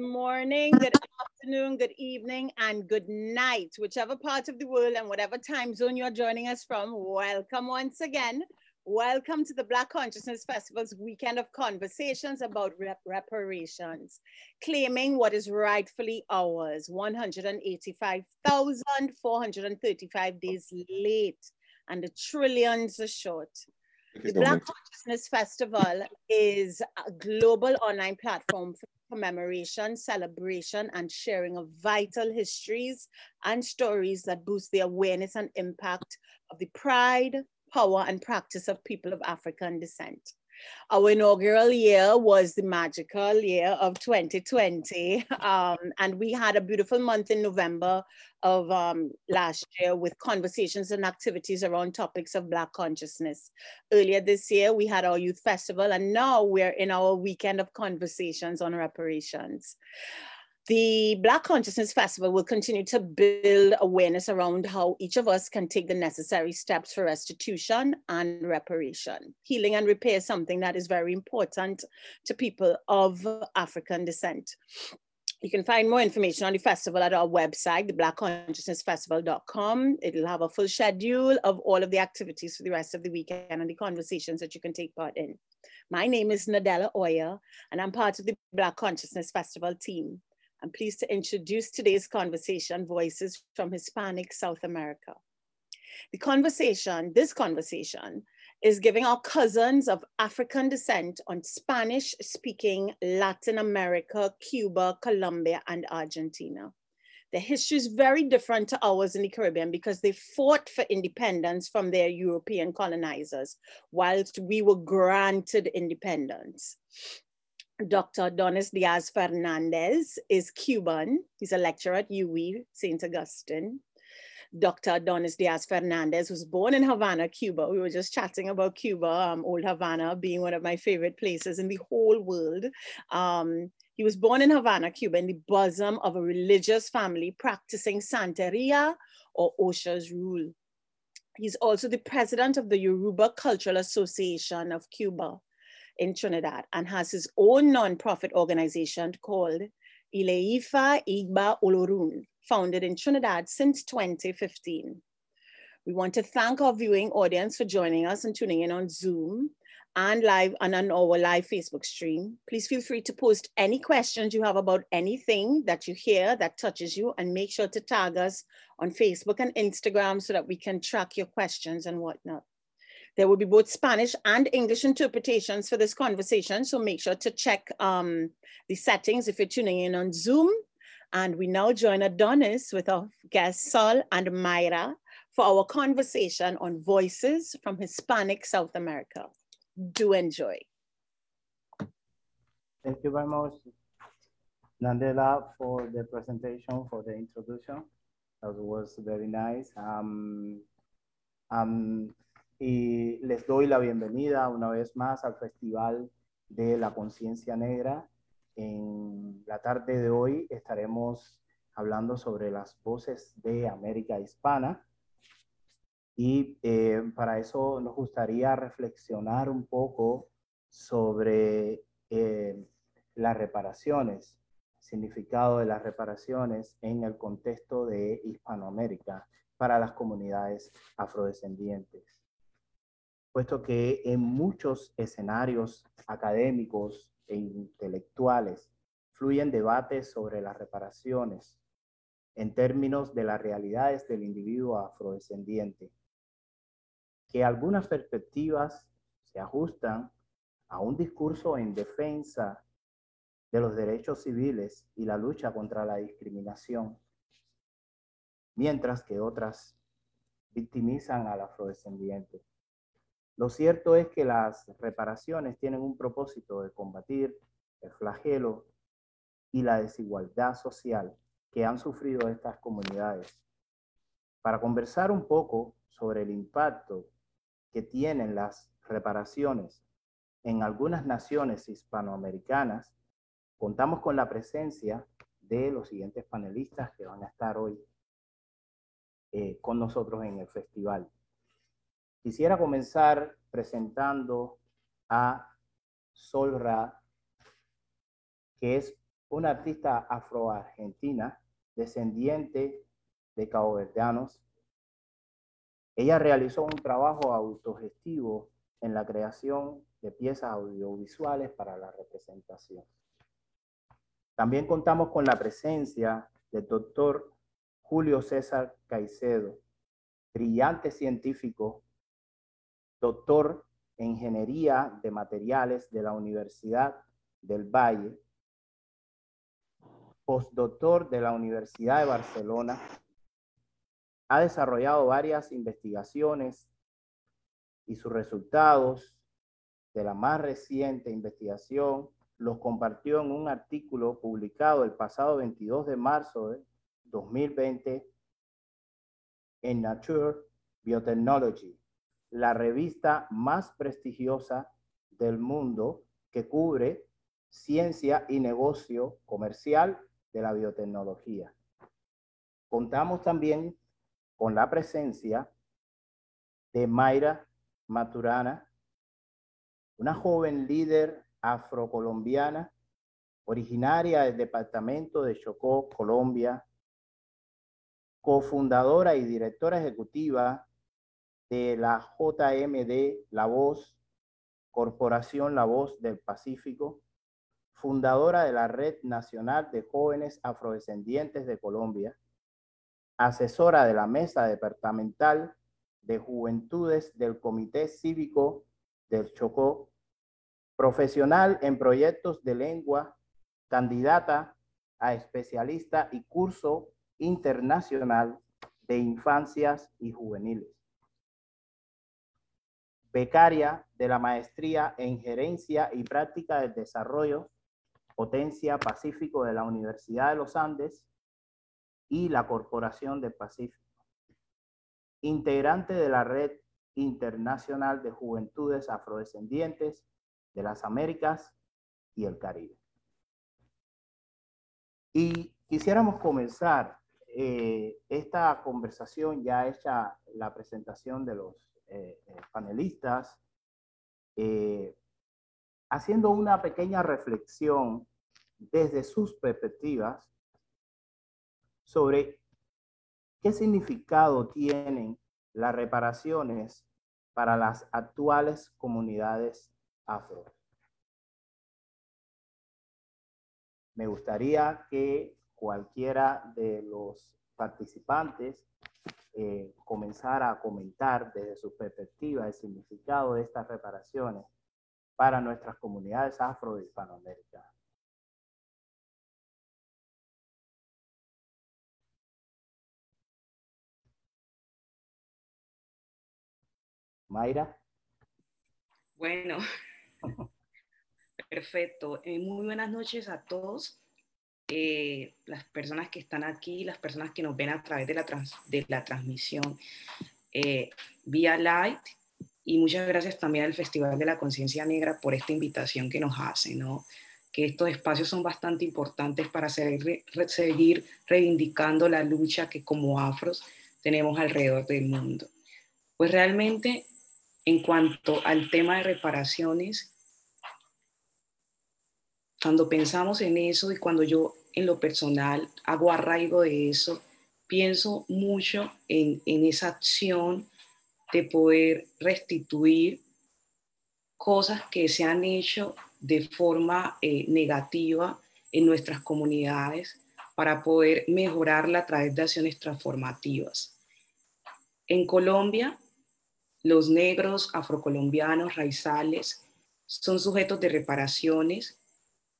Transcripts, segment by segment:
morning, good afternoon, good evening, and good night, whichever part of the world and whatever time zone you're joining us from. Welcome once again. Welcome to the Black Consciousness Festival's weekend of conversations about rep reparations, claiming what is rightfully ours 185,435 days late, and the trillions are short. The Black Consciousness Festival is a global online platform for commemoration, celebration, and sharing of vital histories and stories that boost the awareness and impact of the pride, power, and practice of people of African descent. Our inaugural year was the magical year of 2020. Um, and we had a beautiful month in November of um, last year with conversations and activities around topics of Black consciousness. Earlier this year, we had our youth festival, and now we're in our weekend of conversations on reparations. The Black Consciousness Festival will continue to build awareness around how each of us can take the necessary steps for restitution and reparation. Healing and repair is something that is very important to people of African descent. You can find more information on the festival at our website, theblackconsciousnessfestival.com. It'll have a full schedule of all of the activities for the rest of the weekend and the conversations that you can take part in. My name is Nadella Oya, and I'm part of the Black Consciousness Festival team. I'm pleased to introduce today's conversation, Voices from Hispanic South America. The conversation, this conversation, is giving our cousins of African descent on Spanish speaking Latin America, Cuba, Colombia, and Argentina. Their history is very different to ours in the Caribbean because they fought for independence from their European colonizers, whilst we were granted independence. Dr. Donis Diaz Fernandez is Cuban. He's a lecturer at UWI, St. Augustine. Dr. Donis Diaz Fernandez was born in Havana, Cuba. We were just chatting about Cuba, um, Old Havana being one of my favorite places in the whole world. Um, he was born in Havana, Cuba, in the bosom of a religious family practicing Santeria or Osha's rule. He's also the president of the Yoruba Cultural Association of Cuba in Trinidad and has his own nonprofit organization called Ileifa Igba Olorun, founded in Trinidad since 2015. We want to thank our viewing audience for joining us and tuning in on Zoom and live and on our live Facebook stream. Please feel free to post any questions you have about anything that you hear that touches you and make sure to tag us on Facebook and Instagram so that we can track your questions and whatnot. There will be both Spanish and English interpretations for this conversation, so make sure to check um, the settings if you're tuning in on Zoom. And we now join Adonis with our guests Sol and Mayra for our conversation on voices from Hispanic South America. Do enjoy. Thank you very much, Nandela, for the presentation, for the introduction. That was very nice. Um, um, y les doy la bienvenida una vez más al Festival de la Conciencia Negra. En la tarde de hoy estaremos hablando sobre las voces de América Hispana y eh, para eso nos gustaría reflexionar un poco sobre eh, las reparaciones, significado de las reparaciones en el contexto de Hispanoamérica para las comunidades afrodescendientes puesto que en muchos escenarios académicos e intelectuales fluyen debates sobre las reparaciones en términos de las realidades del individuo afrodescendiente, que algunas perspectivas se ajustan a un discurso en defensa de los derechos civiles y la lucha contra la discriminación, mientras que otras victimizan al afrodescendiente. Lo cierto es que las reparaciones tienen un propósito de combatir el flagelo y la desigualdad social que han sufrido estas comunidades. Para conversar un poco sobre el impacto que tienen las reparaciones en algunas naciones hispanoamericanas, contamos con la presencia de los siguientes panelistas que van a estar hoy eh, con nosotros en el festival. Quisiera comenzar presentando a Solra, que es una artista afroargentina, descendiente de caboverdianos. Ella realizó un trabajo autogestivo en la creación de piezas audiovisuales para la representación. También contamos con la presencia del doctor Julio César Caicedo, brillante científico, doctor en Ingeniería de Materiales de la Universidad del Valle, postdoctor de la Universidad de Barcelona. Ha desarrollado varias investigaciones y sus resultados de la más reciente investigación los compartió en un artículo publicado el pasado 22 de marzo de 2020 en Nature Biotechnology, la revista más prestigiosa del mundo que cubre ciencia y negocio comercial de la biotecnología. Contamos también con la presencia de Mayra Maturana, una joven líder afrocolombiana originaria del departamento de Chocó, Colombia, cofundadora y directora ejecutiva de la JMD La Voz, Corporación La Voz del Pacífico, fundadora de la Red Nacional de Jóvenes Afrodescendientes de Colombia, asesora de la Mesa Departamental de Juventudes del Comité Cívico del Chocó, profesional en proyectos de lengua, candidata a especialista y curso internacional de infancias y juveniles. Becaria de la Maestría en Gerencia y Práctica del Desarrollo Potencia Pacífico de la Universidad de los Andes y la Corporación del Pacífico. Integrante de la Red Internacional de Juventudes Afrodescendientes de las Américas y el Caribe. Y quisiéramos comenzar eh, esta conversación ya hecha la presentación de los eh, eh, panelistas, haciendo una pequeña reflexión desde sus perspectivas sobre qué significado tienen las reparaciones para las actuales comunidades afro. Me gustaría que cualquiera de los participantes eh, comenzara a comentar desde su perspectiva el significado de estas reparaciones para nuestras comunidades afro Hispanoamérica. Mayra. Bueno, perfecto. Eh, muy buenas noches a todos. Eh, las personas que están aquí, las personas que nos ven a través de la, de la transmisión eh, vía Light. Y muchas gracias también al Festival de la Conciencia Negra por esta invitación que nos hace, ¿no? Que estos espacios son bastante importantes para seguir, seguir reivindicando la lucha que como afros tenemos alrededor del mundo. Pues realmente, en cuanto al tema de reparaciones, cuando pensamos en eso y cuando yo en lo personal hago arraigo de eso, pienso mucho en, esa acción de poder restituir cosas que se han hecho de forma eh, negativa en nuestras comunidades para poder mejorarla a través de acciones transformativas. En Colombia, los negros afrocolombianos raizales son sujetos de reparaciones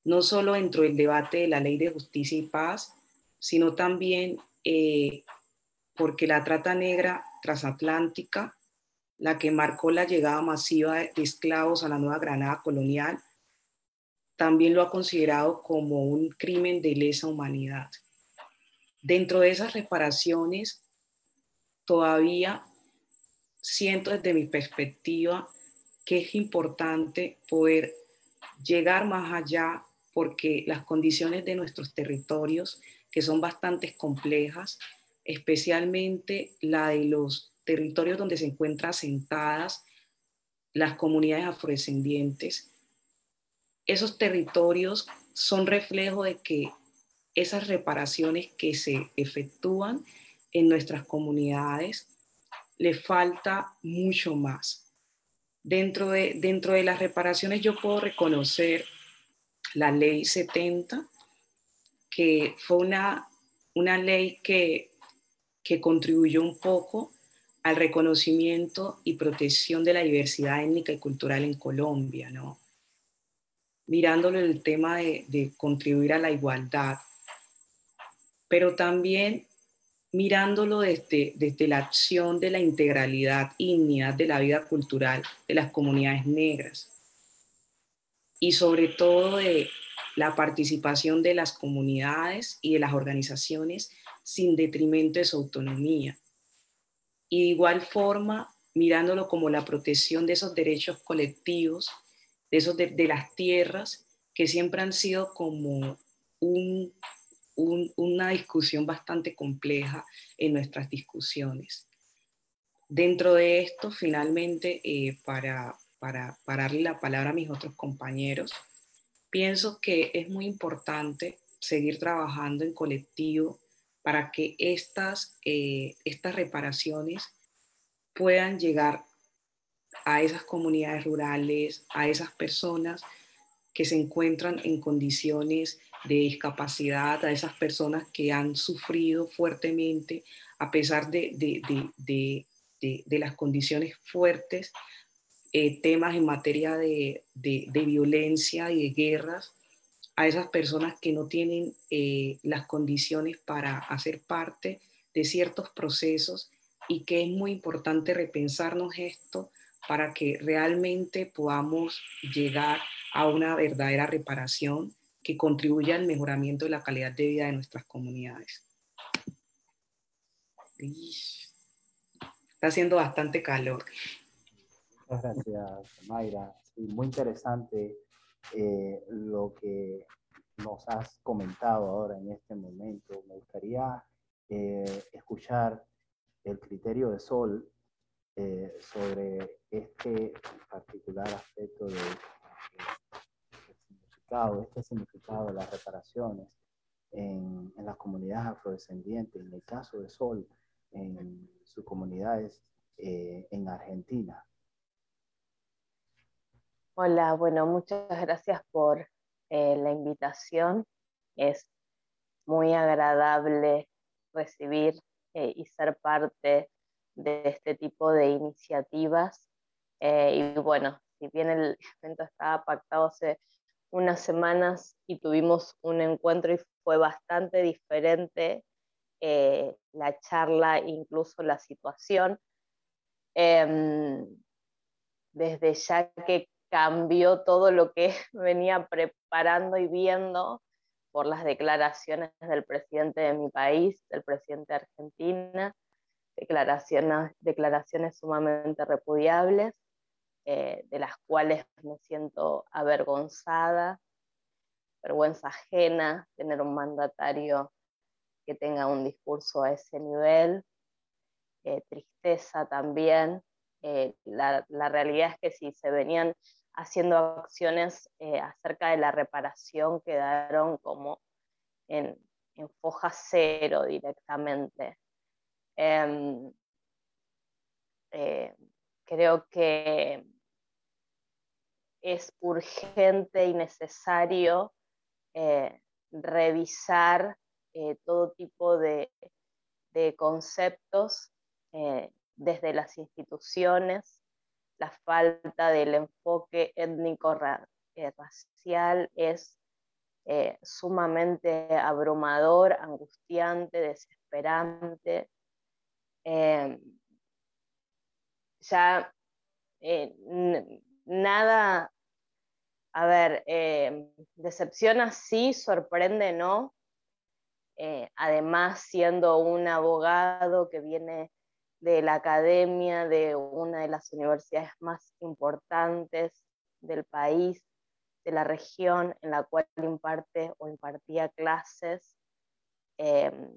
no solo dentro del debate de la ley de justicia y paz, sino también eh, porque la trata negra transatlántica, la que marcó la llegada masiva de esclavos a la Nueva Granada colonial, también lo ha considerado como un crimen de lesa humanidad. Dentro de esas reparaciones, todavía siento desde mi perspectiva que es importante poder llegar más allá porque las condiciones de nuestros territorios, que son bastante complejas, especialmente la de los territorios donde se encuentran asentadas las comunidades afrodescendientes, esos territorios son reflejo de que esas reparaciones que se efectúan en nuestras comunidades le falta mucho más. Dentro de, dentro de las reparaciones yo puedo reconocer la ley 70, que fue una, una ley que, que contribuyó un poco al reconocimiento y protección de la diversidad étnica y cultural en Colombia, ¿no? Mirándolo el tema de, de contribuir a la igualdad, pero también mirándolo desde, desde la acción de la integralidad y dignidad de la vida cultural de las comunidades negras y sobre todo de la participación de las comunidades y de las organizaciones sin detrimento de su autonomía. Y de igual forma, mirándolo como la protección de esos derechos colectivos, de, esos de, las tierras, que siempre han sido como un, una discusión bastante compleja en nuestras discusiones. Dentro de esto, finalmente, eh, para, para, para darle la palabra a mis otros compañeros, pienso que es muy importante seguir trabajando en colectivo para que estas, eh, estas reparaciones puedan llegar a esas comunidades rurales, a esas personas que se encuentran en condiciones de discapacidad, a esas personas que han sufrido fuertemente a pesar de, de, de las condiciones fuertes, eh, temas en materia de, violencia y de guerras, a esas personas que no tienen eh, las condiciones para hacer parte de ciertos procesos y que es muy importante repensarnos esto para que realmente podamos llegar a una verdadera reparación que contribuya al mejoramiento de la calidad de vida de nuestras comunidades. Está haciendo bastante calor. Muchas gracias, Mayra. muy interesante eh, lo que nos has comentado ahora en este momento. Me gustaría eh, escuchar el criterio de Sol eh, sobre este particular aspecto de, significado, este significado de las reparaciones en, en, las comunidades afrodescendientes, en el caso de Sol, en sus comunidades en Argentina. Hola, bueno, muchas gracias por eh, la invitación. Es muy agradable recibir eh, y ser parte de este tipo de iniciativas. Eh, y bueno, si bien el evento estaba pactado hace unas semanas y tuvimos un encuentro y fue bastante diferente la charla, incluso la situación, em, desde ya que cambió todo lo que venía preparando y viendo por las declaraciones del presidente de mi país, del presidente de Argentina, declaraciones, declaraciones sumamente repudiables, eh, de las cuales me siento avergonzada, vergüenza ajena tener un mandatario que tenga un discurso a ese nivel, eh, tristeza también. Eh, la, la, realidad es que si se venían haciendo acciones eh, acerca de la reparación quedaron como en, foja cero directamente. Em, eh, creo que es urgente y necesario eh, revisar todo tipo de, de conceptos desde las instituciones, la falta del enfoque étnico-racial es eh, sumamente abrumador, angustiante, desesperante. Em, ya eh, nada, a ver, em, decepciona sí, sorprende no. Eh, además, siendo un abogado que viene de la academia de una de las universidades más importantes del país, de la región en la cual imparte o impartía clases. Em,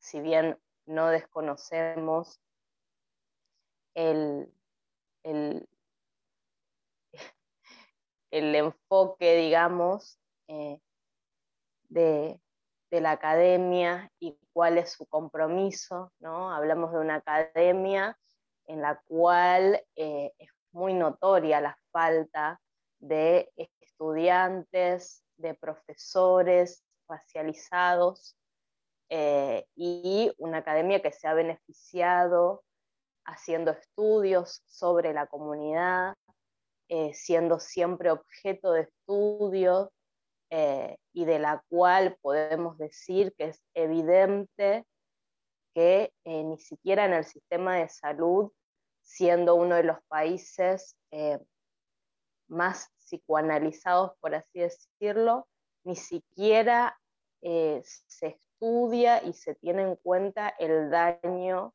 si bien no desconocemos el, el, enfoque, digamos, eh, de, la academia y cuál es su compromiso. ¿no? Hablamos de una academia en la cual eh, es muy notoria la falta de estudiantes, de profesores racializados eh, y una academia que se ha beneficiado haciendo estudios sobre la comunidad, eh, siendo siempre objeto de estudio eh, y de la cual podemos decir que es evidente que ni siquiera en el sistema de salud, siendo uno de los países más psicoanalizados, por así decirlo, ni siquiera se estudia y se tiene en cuenta el daño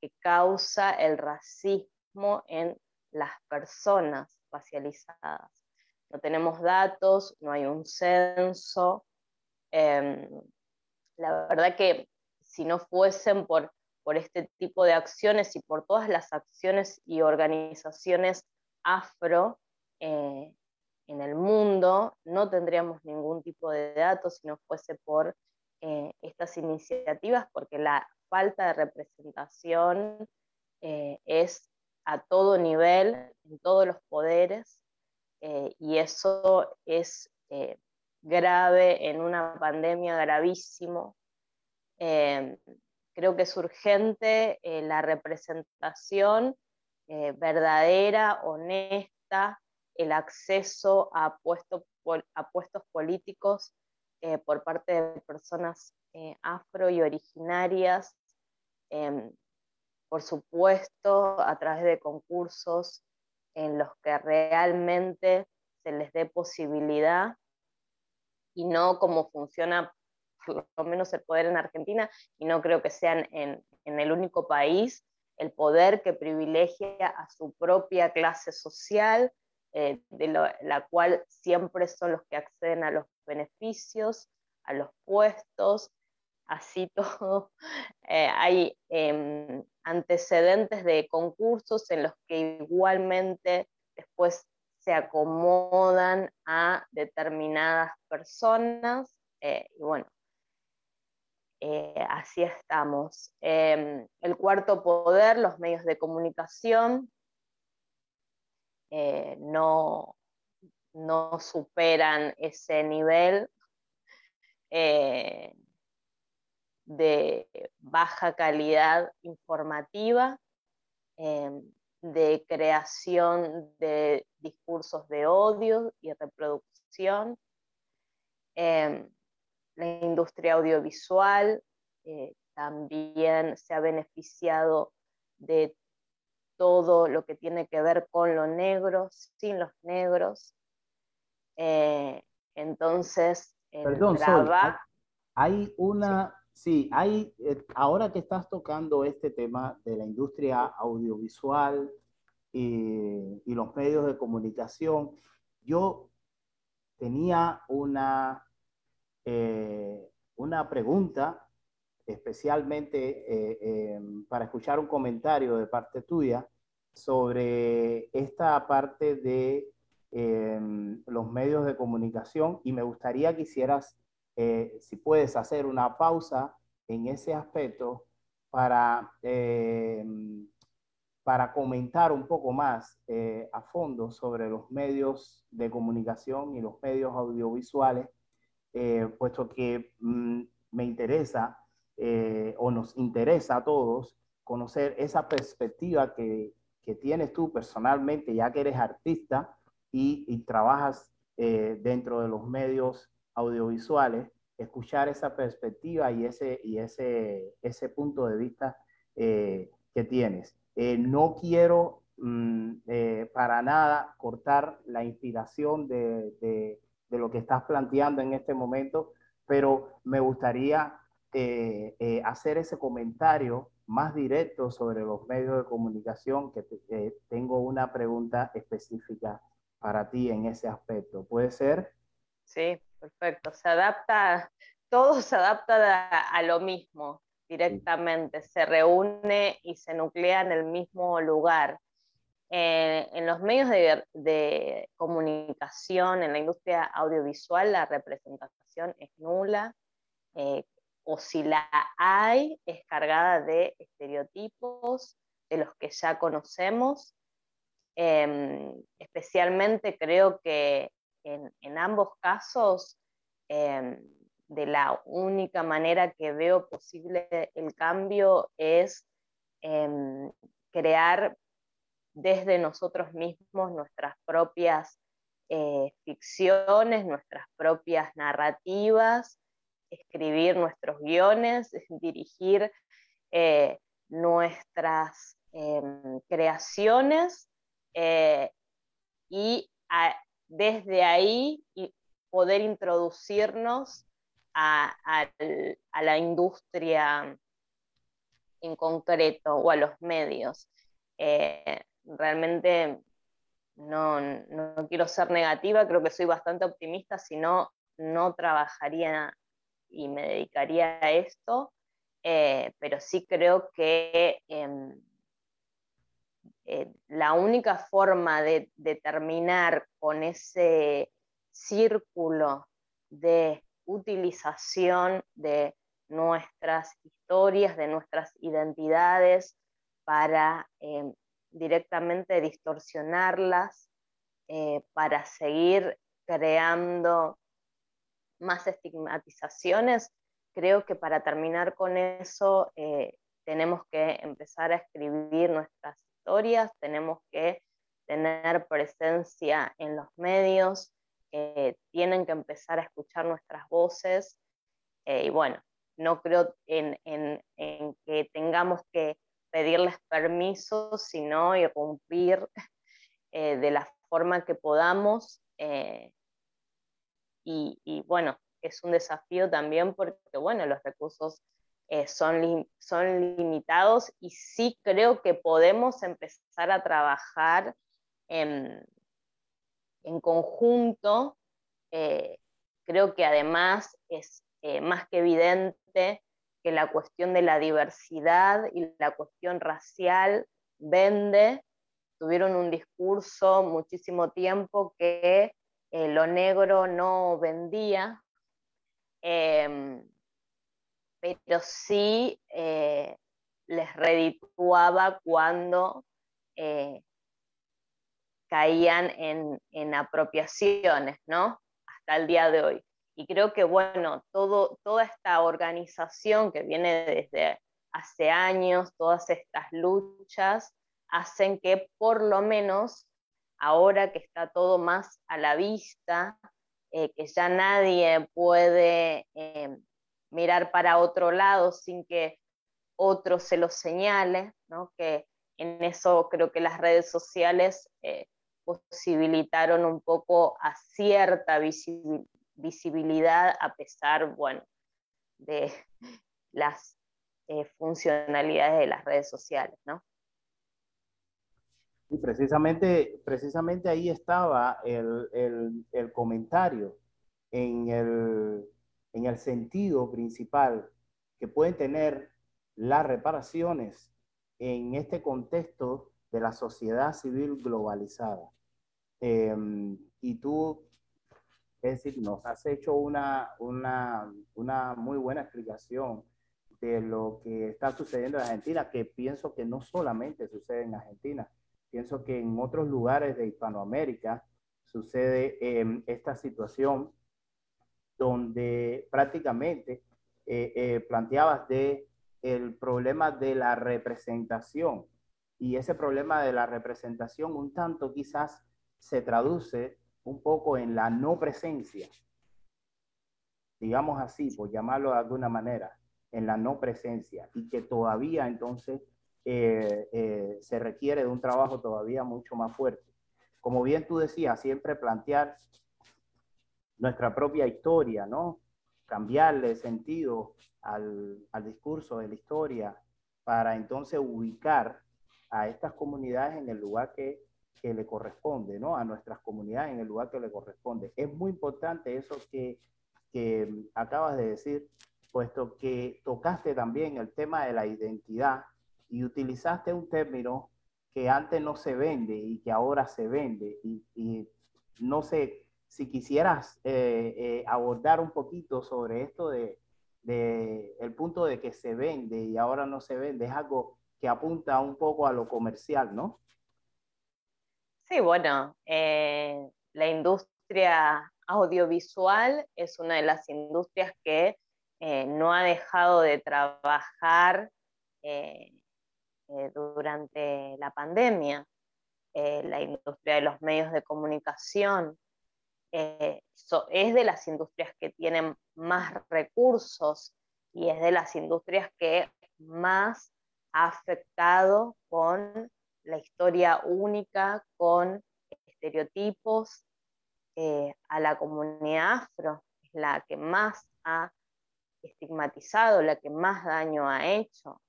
que causa el racismo en las personas racializadas. No tenemos datos, no hay un censo. Em, la verdad que si no fuesen por, por este tipo de acciones y por todas las acciones y organizaciones afro eh, en el mundo, no tendríamos ningún tipo de datos si no fuese por eh, estas iniciativas porque la falta de representación eh, es a todo nivel, en todos los poderes, eh, y eso es grave en una pandemia gravísimo. creo que es urgente la representación verdadera, honesta, el acceso a puestos, a puestos políticos eh, por parte de personas eh, afro y originarias, por supuesto, a través de concursos en los que realmente se les dé posibilidad y no como funciona por lo menos el poder en Argentina, y no creo que sean en, en el único país, el poder que privilegia a su propia clase social, eh, de la cual siempre son los que acceden a los beneficios, a los puestos, así todo. Eh, hay em, antecedentes de concursos en los que igualmente después se acomodan a determinadas personas. Eh, y bueno, así estamos. Em, el cuarto poder, los medios de comunicación, no, no superan ese nivel eh, de baja calidad informativa, eh, de creación de discursos de odio y reproducción. Eh, la industria audiovisual también se ha beneficiado de todo lo que tiene que ver con lo negro, sin los negros, eh, entonces, Perdón, hay una, sí, hay, eh, ahora que estás tocando este tema de la industria audiovisual y, y los medios de comunicación, yo tenía una, eh, una pregunta especialmente para escuchar un comentario de parte tuya sobre esta parte de los medios de comunicación y me gustaría que hicieras, eh, si puedes hacer una pausa en ese aspecto para, em, para comentar un poco más eh, a fondo sobre los medios de comunicación y los medios audiovisuales, eh, puesto que mm, me interesa o nos interesa a todos conocer esa perspectiva que, que tienes tú personalmente, ya que eres artista, y, trabajas eh, dentro de los medios audiovisuales, escuchar esa perspectiva y ese, y ese, ese punto de vista eh, que tienes. Eh, no quiero mm, para nada cortar la inspiración de, de, de, lo que estás planteando en este momento, pero me gustaría hacer ese comentario más directo sobre los medios de comunicación, que tengo una pregunta específica para ti en ese aspecto. ¿Puede ser? Sí, perfecto. Se adapta, todo se adapta a, lo mismo directamente, se reúne y se nuclea en el mismo lugar. Eh, en los medios de, de, comunicación, en la industria audiovisual, la representación representación es nula, eh, o si la hay, es cargada de estereotipos de los que ya conocemos. Em, especialmente creo que en, ambos casos, em, de la única manera que veo posible el cambio es em, crear desde nosotros mismos nuestras propias eh, ficciones, nuestras propias narrativas, escribir nuestros guiones, dirigir eh, nuestras em, creaciones eh, y desde ahí poder introducirnos a, la industria en concreto o a los medios. Eh, realmente no, no, quiero ser negativa, creo que soy bastante optimista, si no, no trabajaría y me dedicaría a esto, eh, pero sí creo que em, eh, la única forma de, terminar con ese círculo de utilización de nuestras historias, de nuestras identidades, para em, directamente distorsionarlas, eh, para seguir creando más estigmatizaciones, creo que para terminar con eso eh, tenemos que empezar a escribir nuestras historias, tenemos que tener presencia en los medios, eh, tienen que empezar a escuchar nuestras voces y bueno, no creo en, que tengamos que pedirles permiso, sino irrumpir eh, de la forma que podamos. Eh, y, bueno, es un desafío también porque, bueno, los recursos eh, son, son limitados y sí creo que podemos empezar a trabajar en, en conjunto. creo que además es más que evidente que la cuestión de la diversidad y la cuestión racial vende. Tuvieron un discurso muchísimo tiempo que eh, lo negro no vendía, em, pero sí eh, les redituaba cuando eh, caían en, en apropiaciones, ¿no? Hasta el día de hoy. Y creo que, bueno, todo, toda esta organización que viene desde hace años, todas estas luchas, hacen que por lo menos ahora que está todo más a la vista, eh, que ya nadie puede mirar para otro lado sin que otro se lo señale, ¿no? que en eso creo que las redes sociales eh, posibilitaron un poco a cierta visibilidad a pesar, bueno, de las eh, funcionalidades de las redes sociales, ¿no? Y precisamente, precisamente ahí estaba el, el, el comentario en el, en el sentido principal que pueden tener las reparaciones en este contexto de la sociedad civil globalizada. Em, y tú es decir, nos has hecho una, una, una muy buena explicación de lo que está sucediendo en Argentina, que pienso que no solamente sucede en Argentina, pienso que en otros lugares de Hispanoamérica sucede eh, esta situación donde prácticamente eh, eh, planteabas de el problema de la representación y ese problema de la representación un tanto quizás se traduce un poco en la no presencia, digamos así, por llamarlo de alguna manera, en la no presencia, y que todavía entonces eh, se requiere de un trabajo todavía mucho más fuerte. Como bien tú decías, siempre plantear nuestra propia historia, ¿no? Cambiarle sentido al, al discurso de la historia para entonces ubicar a estas comunidades en el lugar que que le corresponde, ¿no? A nuestras comunidades en el lugar que le corresponde. Es muy importante eso que, que acabas de decir, puesto que tocaste también el tema de la identidad y utilizaste un término que antes no se vende y que ahora se vende y, y no se, si quisieras eh, eh, abordar un poquito sobre esto de, el punto de que se vende y ahora no se vende, es algo que apunta un poco a lo comercial, ¿no? Sí, bueno, eh, la industria audiovisual es una de las industrias que no ha dejado de trabajar durante la pandemia. la industria de los medios de comunicación, eh, es de las industrias que tienen más recursos y es de las industrias que más ha afectado con la historia única, con estereotipos eh, a la comunidad afro, es la que más ha estigmatizado, la que más daño ha hecho.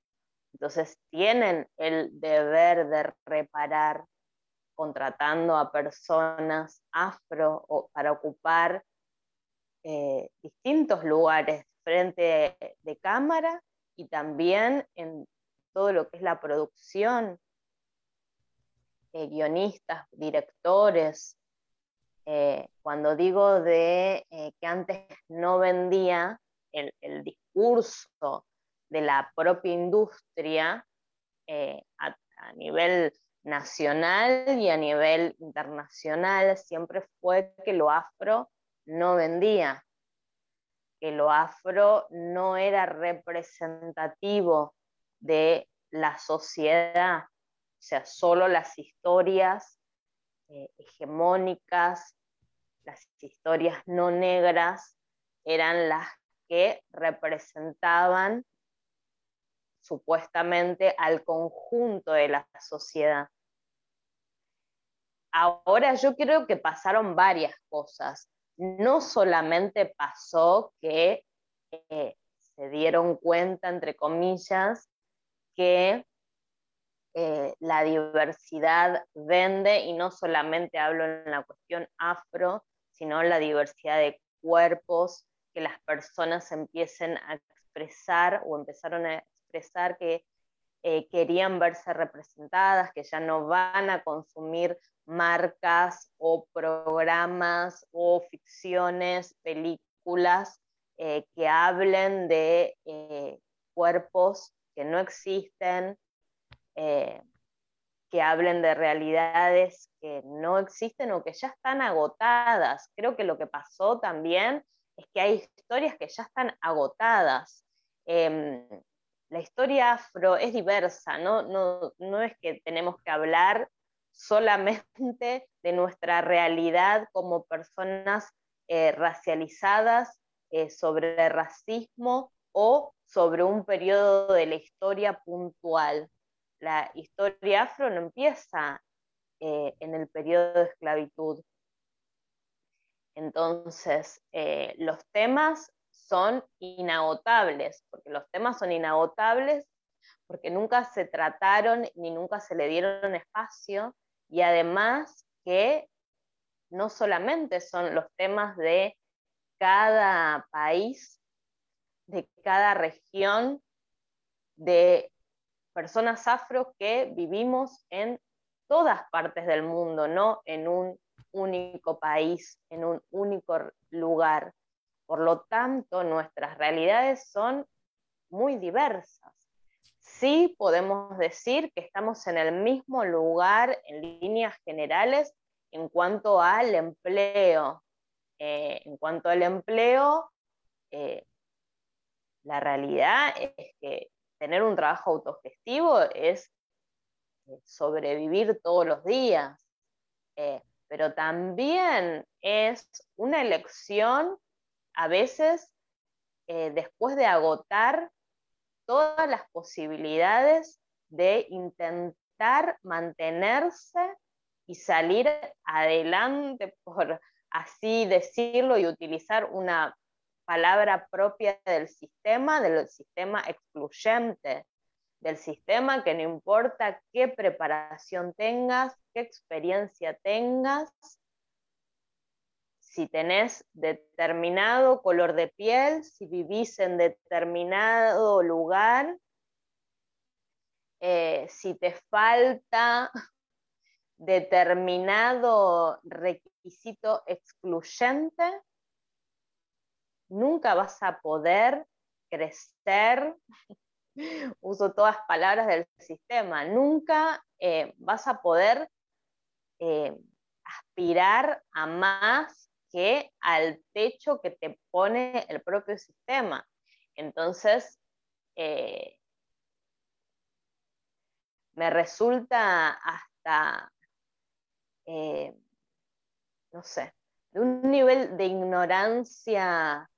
Entonces tienen el deber de reparar contratando a personas afro para ocupar eh, distintos lugares frente de cámara y también en todo lo que es la producción, eh, guionistas, directores. Eh, cuando digo de que antes no vendía el, discurso de la propia industria a nivel nacional y a nivel internacional siempre fue que lo afro no vendía, que lo afro no era representativo de la sociedad, o sea, solo las historias eh, hegemónicas, las historias no negras eran las que representaban supuestamente al conjunto de la sociedad. Ahora yo creo que pasaron varias cosas. No solamente pasó que eh, se dieron cuenta, entre comillas, que eh, la diversidad vende, y no solamente hablo en la cuestión afro, sino la diversidad de cuerpos, que las personas empiecen a expresar o empezaron a expresar que eh, querían verse representadas, que ya no van a consumir marcas o programas o ficciones, películas eh, que hablen de eh, cuerpos que no existen, eh, que hablen de realidades que no existen o que ya están agotadas. Creo que lo que pasó también es que hay historias que ya están agotadas. Em, la historia afro es diversa, ¿no? No, no es que tenemos que hablar solamente de nuestra realidad como personas eh, racializadas, eh, sobre racismo o sobre un periodo de la historia puntual. La historia afro no empieza eh, en el periodo de esclavitud. Entonces, los temas son inagotables, porque los temas son inagotables porque nunca se trataron ni nunca se le dieron espacio y además que no solamente son los temas de cada país, de cada región, de personas afro que vivimos en todas partes del mundo, no en un único país, en un único lugar. Por lo tanto, nuestras realidades son muy diversas sí podemos decir que estamos en el mismo lugar en líneas generales en cuanto al empleo. Eh, en cuanto al empleo, eh, la realidad es que tener un trabajo autogestivo es eh, sobrevivir todos los días, pero también es una elección a veces después de agotar todas las posibilidades de intentar mantenerse y salir adelante, por así decirlo, y utilizar una palabra propia del sistema, del sistema excluyente, del sistema que no importa qué preparación tengas, qué experiencia tengas, si tenés determinado color de piel, si vivís en determinado lugar, eh, si te falta determinado requisito excluyente, nunca vas a poder crecer, uso todas palabras del sistema, nunca eh, vas a poder eh, aspirar a más que al techo que te pone el propio sistema. Entonces, eh, me resulta hasta, no sé, de un nivel de ignorancia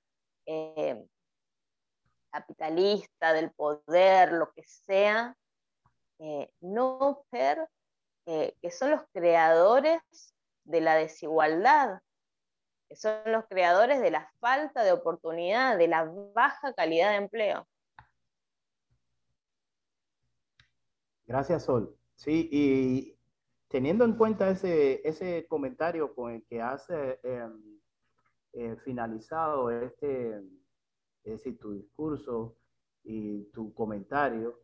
capitalista, del poder, lo que sea, eh, no ver eh, que son los creadores de la desigualdad, son los creadores de la falta de oportunidad, de la baja calidad de empleo. Gracias, Sol. Sí, y teniendo en cuenta ese, ese comentario con el que has eh, finalizado este, es decir, tu discurso y tu comentario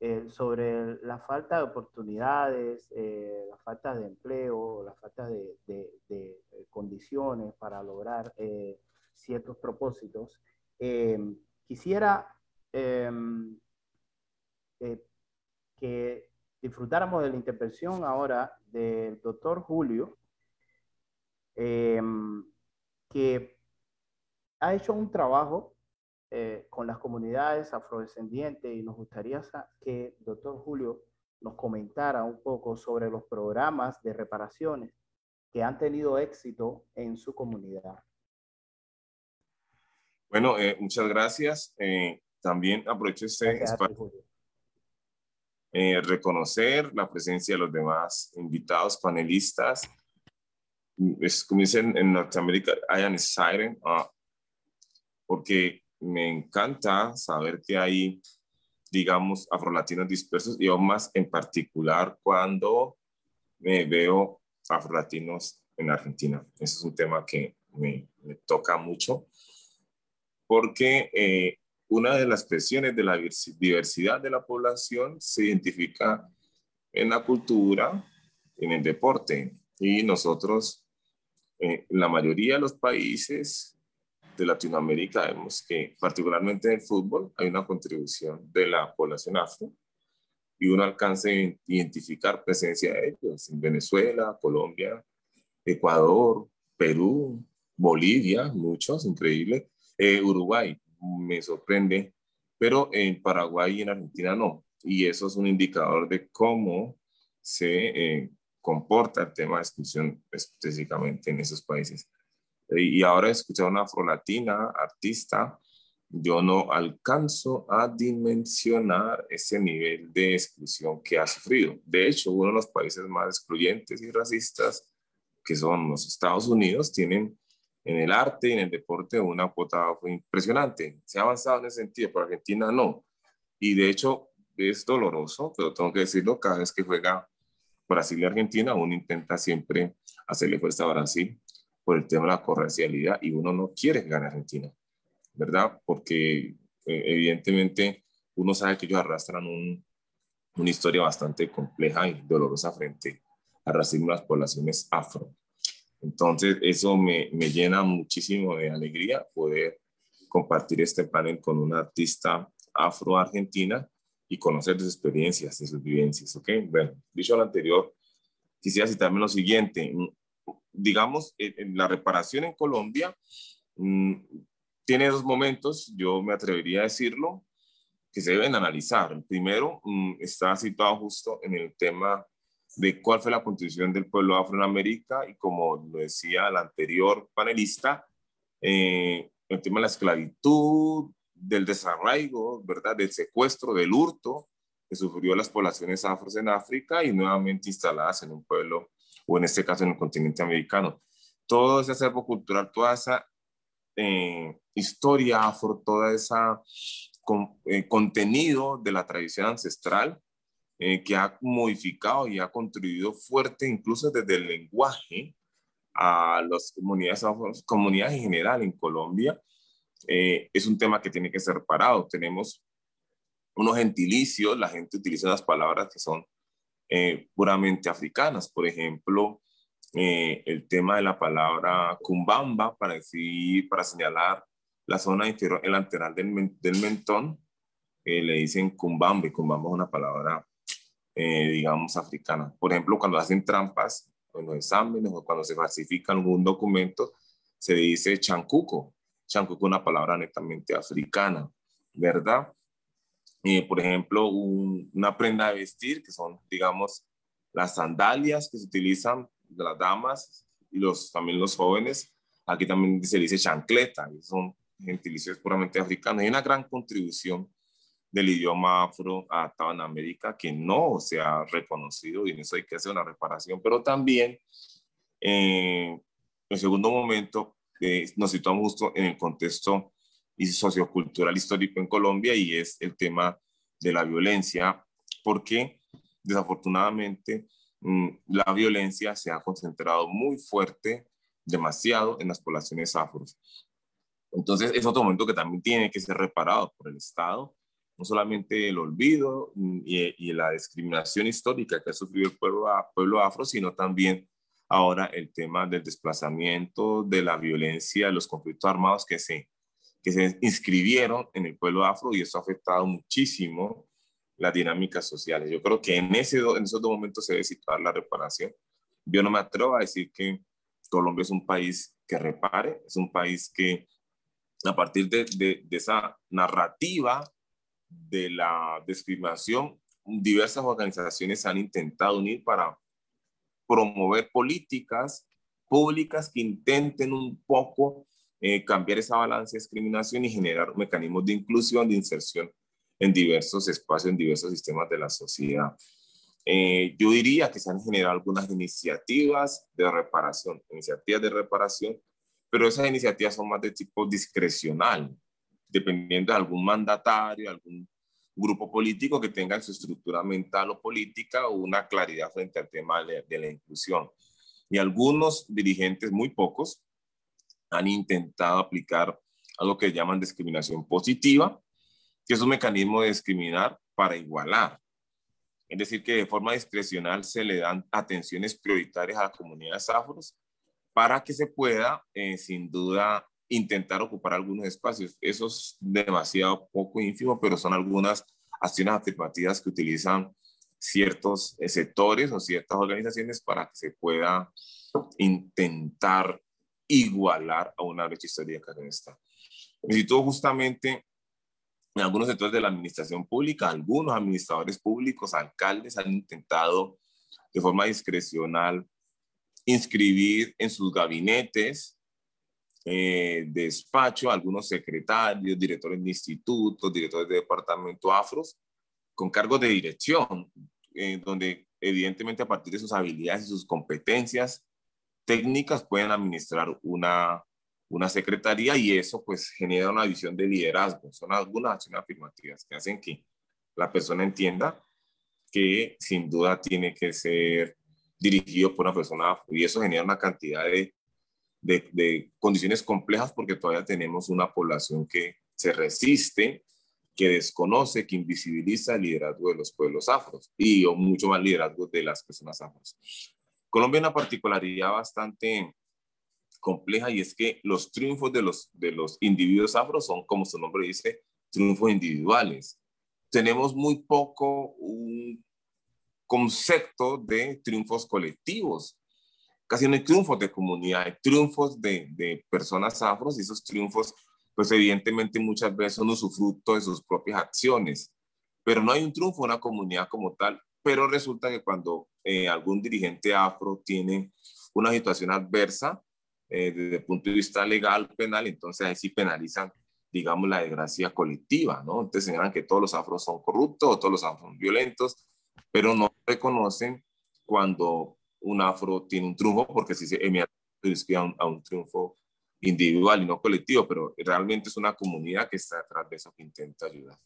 eh, sobre la falta de oportunidades, eh, la falta de empleo, la falta de, de, condiciones para lograr eh, ciertos propósitos. quisiera em, que disfrutáramos de la intervención ahora del doctor Julio, que ha hecho un trabajo eh, con las comunidades afrodescendientes y nos gustaría que el doctor Julio nos comentara un poco sobre los programas de reparaciones que han tenido éxito en su comunidad. Bueno, eh, muchas gracias. Eh, también aprovecho este espacio reconocer la presencia de los demás invitados, panelistas. Es como dicen en Norteamérica, I am siren, ah, porque me encanta saber que hay, digamos, afrolatinos dispersos y aún más en particular cuando me veo afrolatinos en Argentina. Eso es un tema que me, toca mucho porque eh, una de las presiones de la diversidad de la población se identifica en la cultura, en el deporte. Y nosotros, eh, la mayoría de los países, de Latinoamérica vemos que particularmente en el fútbol hay una contribución de la población afro y uno alcanza a identificar presencia de ellos en Venezuela, Colombia, Ecuador, Perú, Bolivia, muchos, increíble, eh, Uruguay, me sorprende, pero en Paraguay y en Argentina no. Y eso es un indicador de cómo se eh, comporta el tema de exclusión específicamente en esos países y ahora escuchar una afrolatina, artista, yo no alcanzo a dimensionar ese nivel de exclusión que ha sufrido. De hecho, uno de los países más excluyentes y racistas, que son los Estados Unidos, tienen en el arte y en el deporte una cuota impresionante. Se ha avanzado en ese sentido, pero Argentina no. Y de hecho es doloroso, pero tengo que decirlo, cada vez que juega Brasil y Argentina, uno intenta siempre hacerle fuerza a Brasil por el tema de la correncialidad y uno no quiere ganar Argentina, ¿verdad? Porque eh, evidentemente uno sabe que ellos arrastran una historia bastante compleja y dolorosa frente al racismo de las poblaciones afro. Entonces, eso me, me llena muchísimo de alegría poder compartir este panel con una artista afro-argentina y conocer sus experiencias y sus vivencias, ¿ok? Bueno, dicho lo anterior, quisiera citarme lo siguiente digamos, en la reparación en Colombia mm, tiene dos momentos, yo me atrevería a decirlo, que se deben analizar. El primero mm, está situado justo en el tema de cuál fue la contribución del pueblo afro en América y como lo decía el anterior panelista, eh, el tema de la esclavitud, del desarraigo, ¿verdad? Del secuestro, del hurto que sufrió las poblaciones afros en África y nuevamente instaladas en un pueblo o en este caso en el continente americano. Todo ese acervo cultural, toda esa eh, historia afro, toda esa eh, contenido de la tradición ancestral eh, que ha modificado y ha contribuido fuerte incluso desde el lenguaje a las comunidades, comunidades en general en Colombia, es un tema que tiene que ser parado. Tenemos unos gentilicios, la gente utiliza las palabras que son eh, puramente africanas. Por ejemplo, eh, el tema de la palabra cumbamba para decir, para señalar la zona inferior, el lateral del, del mentón, eh, le dicen cumbambe. Cumbamba es una palabra, eh, digamos, africana. Por ejemplo, cuando hacen trampas en los exámenes o cuando se falsifica algún documento, se dice chancuco. Chancuco es una palabra netamente africana, ¿verdad? Por ejemplo, una prenda de vestir, que son, digamos, las sandalias que se utilizan de las damas y los, también los jóvenes. Aquí también se dice chancleta, y son gentilicios puramente africanos. Hay una gran contribución del idioma afro adaptado en América que no se ha reconocido y en eso hay que hacer una reparación, pero también eh, en segundo momento eh, nos situamos justo en el contexto sociocultural histórico en Colombia y es el tema de la violencia, porque desafortunadamente mm, la violencia se ha concentrado muy fuerte, demasiado en las poblaciones afros. Entonces es otro momento que también tiene que ser reparado por el Estado, no solamente el olvido mm, y, la discriminación histórica que ha sufrido el pueblo, pueblo afro, sino también ahora el tema del desplazamiento, de la violencia, los conflictos armados que se, que se inscribieron en el pueblo afro y eso ha afectado muchísimo las dinámicas sociales. Yo creo que en, ese, en esos dos momentos se debe situar la reparación. Yo no me atrevo a decir que Colombia es un país que repare, es un país que a partir de, de, de esa narrativa de la discriminación, diversas organizaciones han intentado unir para promover políticas públicas que intenten un poco eh, cambiar esa balanza de discriminación y generar mecanismos de inclusión, de inserción en diversos espacios, en diversos sistemas de la sociedad. Eh, yo diría que se han generado algunas iniciativas de reparación, iniciativas de reparación, pero esas iniciativas son más de tipo discrecional, dependiendo de algún mandatario, algún grupo político que tenga en su estructura mental o política una claridad frente al tema de, de la inclusión. Y algunos dirigentes, muy pocos, han intentado aplicar algo que llaman discriminación positiva, que es un mecanismo de discriminar para igualar. Es decir, que de forma discrecional se le dan atenciones prioritarias a las comunidades afros para que se pueda, eh, sin duda, intentar ocupar algunos espacios. Eso es demasiado poco ínfimo, pero son algunas acciones afirmativas que utilizan ciertos eh, sectores o ciertas organizaciones para que se pueda intentar igualar a una brecha histórica que está. Y justamente en algunos sectores de la administración pública, algunos administradores públicos, alcaldes han intentado de forma discrecional inscribir en sus gabinetes eh, despacho algunos secretarios, directores de institutos, directores de departamento afros, con cargos de dirección, eh, donde evidentemente a partir de sus habilidades y sus competencias técnicas pueden administrar una, una secretaría y eso pues genera una visión de liderazgo. Son algunas acciones afirmativas que hacen que la persona entienda que sin duda tiene que ser dirigido por una persona y eso genera una cantidad de, de, de condiciones complejas porque todavía tenemos una población que se resiste, que desconoce, que invisibiliza el liderazgo de los pueblos afros y o mucho más liderazgo de las personas afros. Colombia una particularidad bastante compleja y es que los triunfos de los, de los individuos afro son, como su nombre dice, triunfos individuales. Tenemos muy poco un concepto de triunfos colectivos. Casi no hay triunfos de comunidad, hay triunfos de, de personas afros y esos triunfos, pues evidentemente muchas veces son usufructo de sus propias acciones, pero no hay un triunfo de una comunidad como tal. Pero resulta que cuando eh, algún dirigente afro tiene una situación adversa, eh, desde el punto de vista legal, penal, entonces ahí sí penalizan, digamos, la desgracia colectiva, ¿no? Entonces señalan que todos los afros son corruptos o todos los afros son violentos, pero no reconocen cuando un afro tiene un triunfo, porque si se a un, a un triunfo individual y no colectivo, pero realmente es una comunidad que está detrás de eso que intenta ayudar.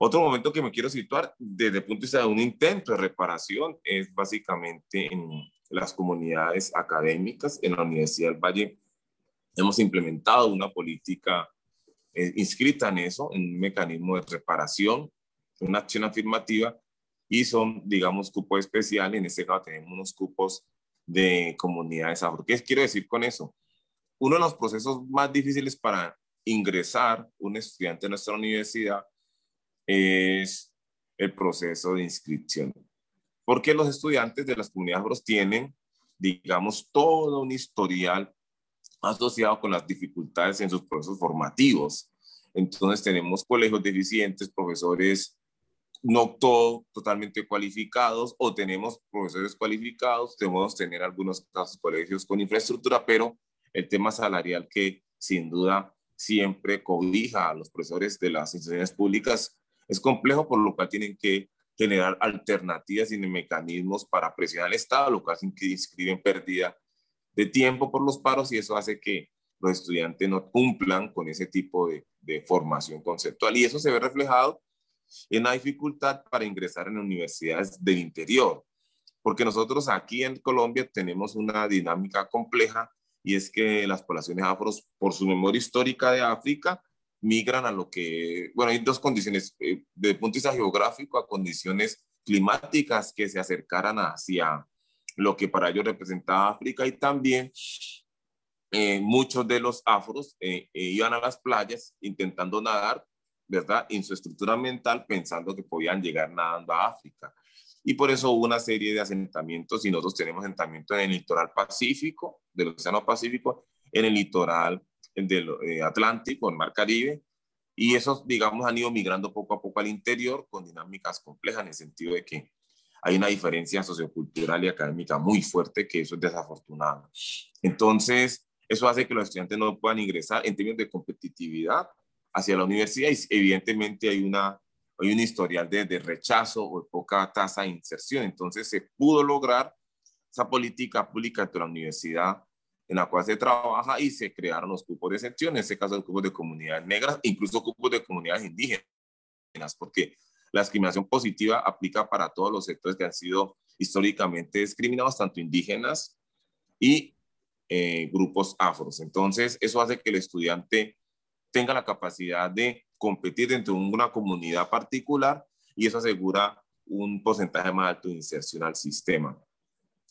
Otro momento que me quiero situar desde el punto de vista de un intento de reparación es básicamente en las comunidades académicas. En la Universidad del Valle hemos implementado una política eh, inscrita en eso, en un mecanismo de reparación, una acción afirmativa y son, digamos, cupos especiales. En este caso tenemos unos cupos de comunidades afro. ¿Qué quiero decir con eso? Uno de los procesos más difíciles para ingresar un estudiante a nuestra universidad es el proceso de inscripción. Porque los estudiantes de las comunidades afro tienen, digamos, todo un historial asociado con las dificultades en sus procesos formativos. Entonces tenemos colegios deficientes, profesores no todos totalmente cualificados o tenemos profesores cualificados, debemos tener algunos casos colegios con infraestructura, pero el tema salarial que sin duda siempre cobija a los profesores de las instituciones públicas es complejo, por lo cual tienen que generar alternativas y mecanismos para presionar al Estado, lo cual inscriben pérdida de tiempo por los paros y eso hace que los estudiantes no cumplan con ese tipo de, de formación conceptual. Y eso se ve reflejado en la dificultad para ingresar en universidades del interior, porque nosotros aquí en Colombia tenemos una dinámica compleja y es que las poblaciones afros, por su memoria histórica de África, migran a lo que, bueno, hay dos condiciones, eh, desde el punto de vista geográfico, a condiciones climáticas que se acercaran hacia lo que para ellos representaba África y también eh, muchos de los afros eh, iban a las playas intentando nadar ¿verdad? En su estructura mental pensando que podían llegar nadando a África. Y por eso hubo una serie de asentamientos y nosotros tenemos asentamientos en el litoral pacífico, del Océano Pacífico, en el litoral del eh, Atlántico, el Mar Caribe, y esos, digamos, han ido migrando poco a poco al interior con dinámicas complejas en el sentido de que hay una diferencia sociocultural y académica muy fuerte que eso es desafortunado. Entonces, eso hace que los estudiantes no puedan ingresar en términos de competitividad hacia la universidad y evidentemente hay, una, hay un historial de, de rechazo o de poca tasa de inserción. Entonces se pudo lograr esa política pública de la universidad en la cual se trabaja y se crearon los cupos de excepción, en este caso los cupos de comunidades negras, incluso cupos de comunidades indígenas, porque la discriminación positiva aplica para todos los sectores que han sido históricamente discriminados, tanto indígenas y eh, grupos afros. Entonces, eso hace que el estudiante tenga la capacidad de competir dentro de una comunidad particular y eso asegura un porcentaje más alto de inserción al sistema.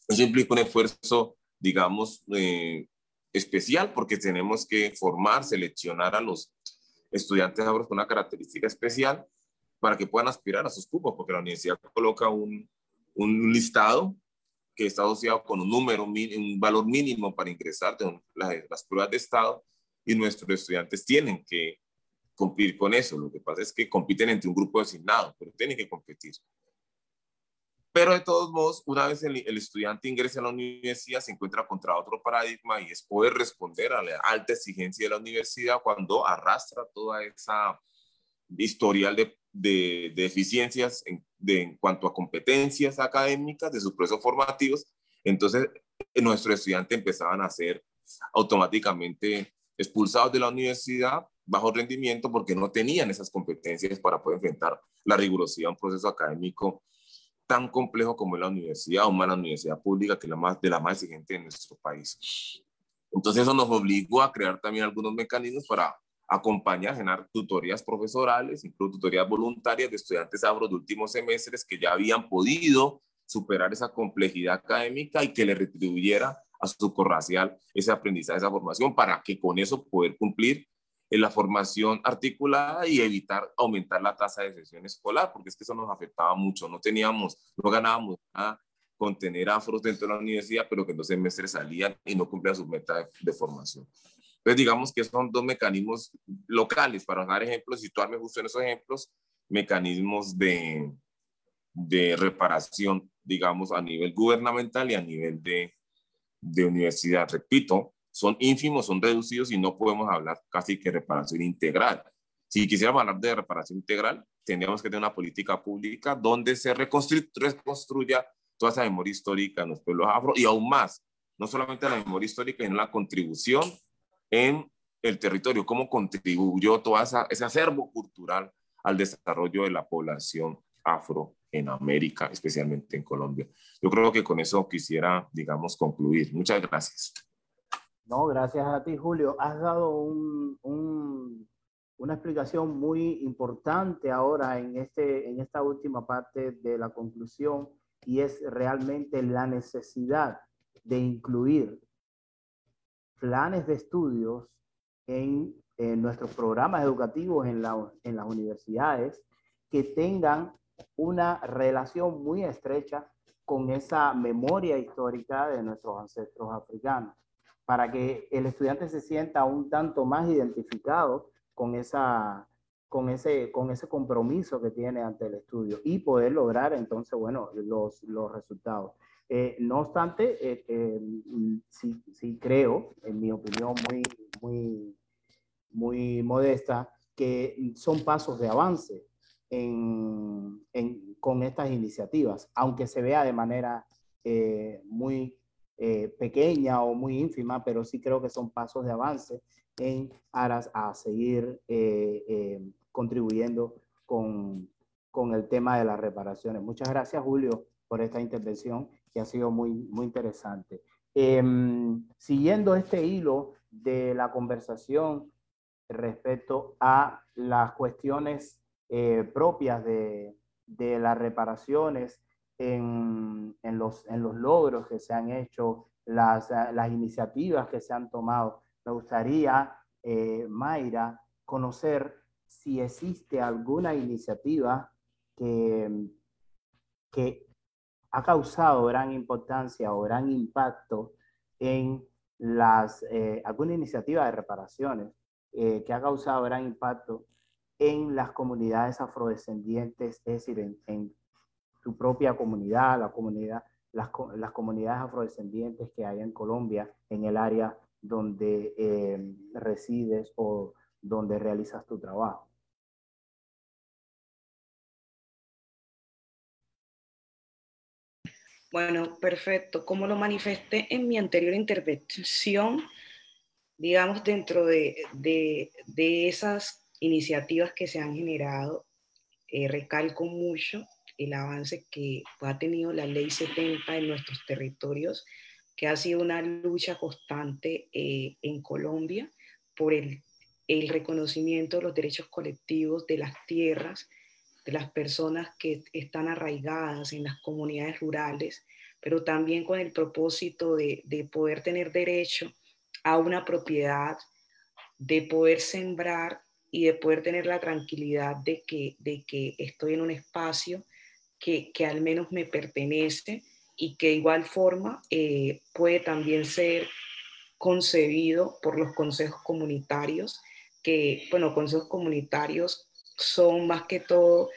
Eso implica un esfuerzo, digamos, eh, especial porque tenemos que formar, seleccionar a los estudiantes con una característica especial para que puedan aspirar a sus cupos, porque la universidad coloca un, un listado que está asociado con un número, un valor mínimo para ingresar de las, las pruebas de estado y nuestros estudiantes tienen que cumplir con eso. Lo que pasa es que compiten entre un grupo designado, pero tienen que competir. Pero de todos modos, una vez el, estudiante ingresa a la universidad, se encuentra contra otro paradigma y es poder responder a la alta exigencia de la universidad cuando arrastra toda esa historial de, de, deficiencias en, de, en cuanto a competencias académicas de sus procesos formativos. Entonces, nuestros estudiantes empezaban a ser automáticamente expulsados de la universidad bajo rendimiento porque no tenían esas competencias para poder enfrentar la rigurosidad de un proceso académico tan complejo como es la universidad, más la universidad pública, que es la más, de la más exigente de nuestro país. Entonces eso nos obligó a crear también algunos mecanismos para acompañar, generar tutorías profesorales, incluso tutorías voluntarias de estudiantes afro de últimos semestres que ya habían podido superar esa complejidad académica y que le retribuyera a su corracial ese aprendizaje, esa formación, para que con eso poder cumplir en la formación articulada y evitar aumentar la tasa de sesión escolar, porque es que eso nos afectaba mucho. No teníamos, no ganábamos nada con tener afros dentro de la universidad, pero que en dos semestres salían y no cumplían su meta de, formación. Entonces, digamos que son dos mecanismos locales, para dar ejemplos, situarme justo en esos ejemplos, mecanismos de, de reparación, digamos, a nivel gubernamental y a nivel de, de universidad, repito, son ínfimos, son reducidos y no podemos hablar casi que reparación integral. Si quisiéramos hablar de reparación integral, tendríamos que tener una política pública donde se reconstruya toda esa memoria histórica en los pueblos afro y aún más, no solamente la memoria histórica, sino la contribución en el territorio, cómo contribuyó todo ese acervo cultural al desarrollo de la población afro en América, especialmente en Colombia. Yo creo que con eso quisiera, digamos, concluir. Muchas gracias. No, gracias a ti, Julio. Has dado una explicación muy importante ahora en, este, en esta última parte de la conclusión y es realmente la necesidad de incluir planes de estudios en, nuestros programas educativos en las universidades que tengan una relación muy estrecha con esa memoria histórica de nuestros ancestros africanos, para que el estudiante se sienta un tanto más identificado con, esa, con, ese, con ese compromiso que tiene ante el estudio y poder lograr entonces, bueno, los, los resultados. Eh, no obstante, eh, eh, sí, sí, creo, en mi opinión muy, muy, muy modesta, que son pasos de avance en, en, con estas iniciativas, aunque se vea de manera muy pequeña o muy ínfima, pero sí creo que son pasos de avance en aras a seguir contribuyendo con, con el tema de las reparaciones. Muchas gracias, Julio, por esta intervención que ha sido muy, muy interesante. Em, siguiendo este hilo de la conversación respecto a las cuestiones eh, propias de, de, las reparaciones en, los, en los logros que se han hecho, las, las iniciativas que se han tomado. Me gustaría, eh, Mayra, conocer si existe alguna iniciativa que, que ha causado gran importancia o gran impacto en las, eh, alguna iniciativa de reparaciones eh, que ha causado gran impacto en las comunidades afrodescendientes, es decir, en tu propia comunidad, la comunidad, las, las, comunidades afrodescendientes que hay en Colombia, en el área donde eh, resides o donde realizas tu trabajo. Bueno, perfecto. Como lo manifesté en mi anterior intervención, digamos, dentro de, esas iniciativas que se han generado, eh, recalco mucho el avance que ha tenido la ley 70 en nuestros territorios, que ha sido una lucha constante eh, en Colombia por el, el reconocimiento de los derechos colectivos de las tierras, de las personas que están arraigadas en las comunidades rurales, pero también con el propósito de, poder tener derecho a una propiedad, de poder sembrar y de poder tener la tranquilidad de que, de que estoy en un espacio que, al menos me pertenece y que de igual forma eh, puede también ser concebido por los consejos comunitarios, que, bueno, consejos comunitarios son más que todo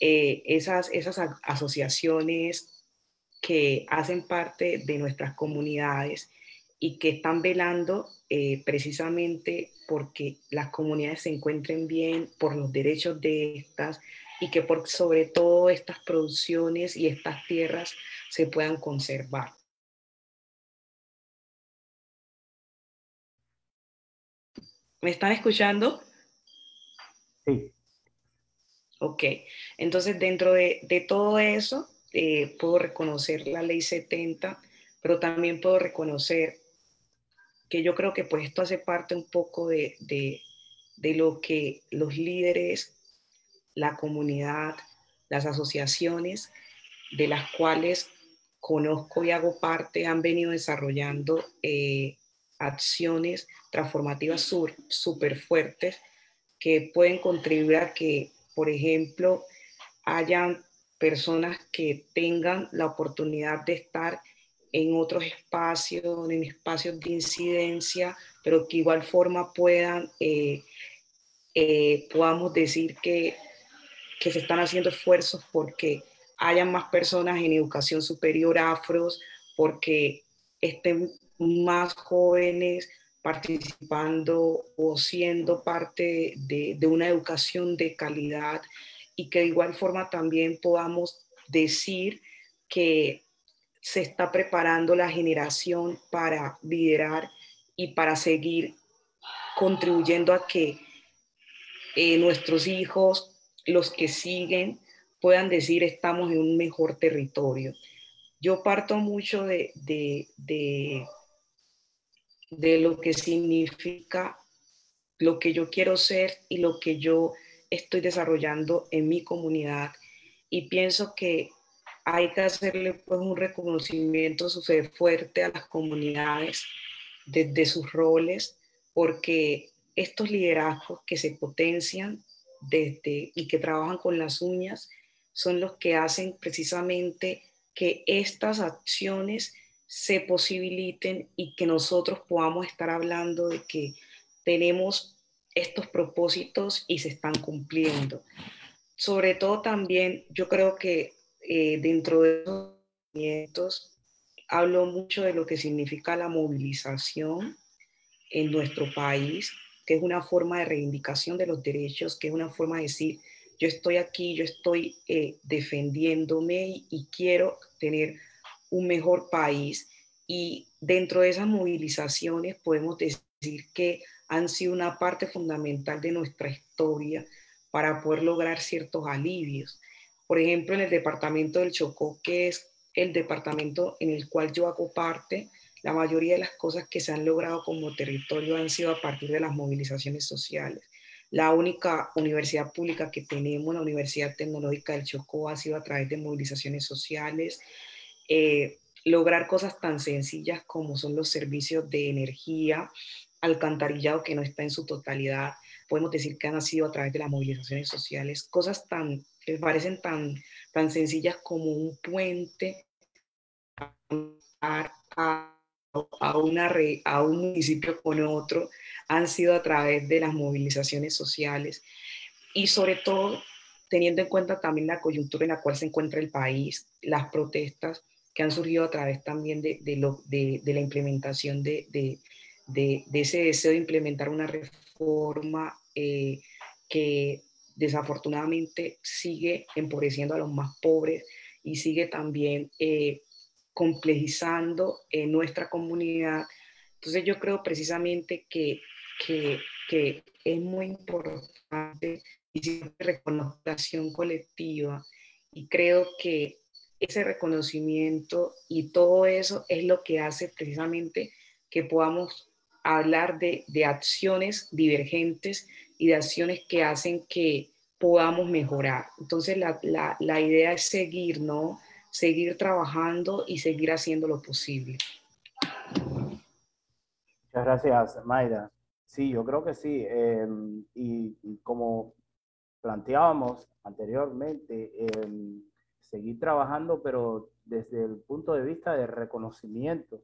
eh, esas, esas asociaciones que hacen parte de nuestras comunidades y que están velando eh, precisamente porque las comunidades se encuentren bien, por los derechos de estas y que por sobre todo estas producciones y estas tierras se puedan conservar. ¿Me están escuchando? Sí. Ok, entonces dentro de, todo eso eh, puedo reconocer la ley 70, pero también puedo reconocer que yo creo que pues esto hace parte un poco de, de lo que los líderes, la comunidad, las asociaciones de las cuales conozco y hago parte han venido desarrollando eh, acciones transformativas súper fuertes que pueden contribuir a que por ejemplo, hayan personas que tengan la oportunidad de estar en otros espacios, en espacios de incidencia, pero que igual forma puedan, eh, eh, podamos decir que, que se están haciendo esfuerzos porque hayan más personas en educación superior afros, porque estén más jóvenes participando o siendo parte de, una educación de calidad y que de igual forma también podamos decir que se está preparando la generación para liderar y para seguir contribuyendo a que eh, nuestros hijos, los que siguen, puedan decir estamos en un mejor territorio. Yo parto mucho de de lo que significa lo que yo quiero ser y lo que yo estoy desarrollando en mi comunidad. Y pienso que hay que hacerle pues un reconocimiento fuerte a las comunidades desde sus roles, porque estos liderazgos que se potencian desde y que trabajan con las uñas son los que hacen precisamente que estas acciones se posibiliten y que nosotros podamos estar hablando de que tenemos estos propósitos y se están cumpliendo. Sobre todo también yo creo que eh, dentro de esos movimientos hablo mucho de lo que significa la movilización en nuestro país, es una forma de reivindicación de los derechos, que es una forma de decir, yo estoy aquí, yo estoy eh, defendiéndome y, quiero tener un mejor país. Y dentro de esas movilizaciones podemos decir que han sido una parte fundamental de nuestra historia para poder lograr ciertos alivios. Por ejemplo, en el departamento del Chocó, que es el departamento en el cual yo hago parte, la mayoría de las cosas que se han logrado como territorio han sido a partir de las movilizaciones sociales. La única universidad pública que tenemos, la Universidad Tecnológica del Chocó, ha sido a través de movilizaciones sociales. Eh, lograr cosas tan sencillas como son los servicios de energía, alcantarillado que no está en su totalidad, podemos decir que han sido a través de las movilizaciones sociales, cosas tan que parecen tan, tan sencillas como un puente a, una a un municipio con otro, han sido a través de las movilizaciones sociales y sobre todo teniendo en cuenta también la coyuntura en la cual se encuentra el país, las protestas que han surgido a través también de, de, lo, de, de la implementación de, de, ese deseo de implementar una reforma eh, que desafortunadamente sigue empobreciendo a los más pobres y sigue también eh, complejizando en nuestra comunidad. Entonces yo creo precisamente que que, que es muy importante y siempre reconocimiento colectiva y creo que ese reconocimiento y todo eso es lo que hace precisamente que podamos hablar de, de, acciones divergentes y de acciones que hacen que podamos mejorar. Entonces la, la, la idea es seguir, ¿no? Seguir trabajando y seguir haciendo lo posible. Muchas gracias, Mayra. Sí, yo creo que sí. Em, y, como planteábamos anteriormente, em, seguir trabajando, pero desde el punto de vista de reconocimiento,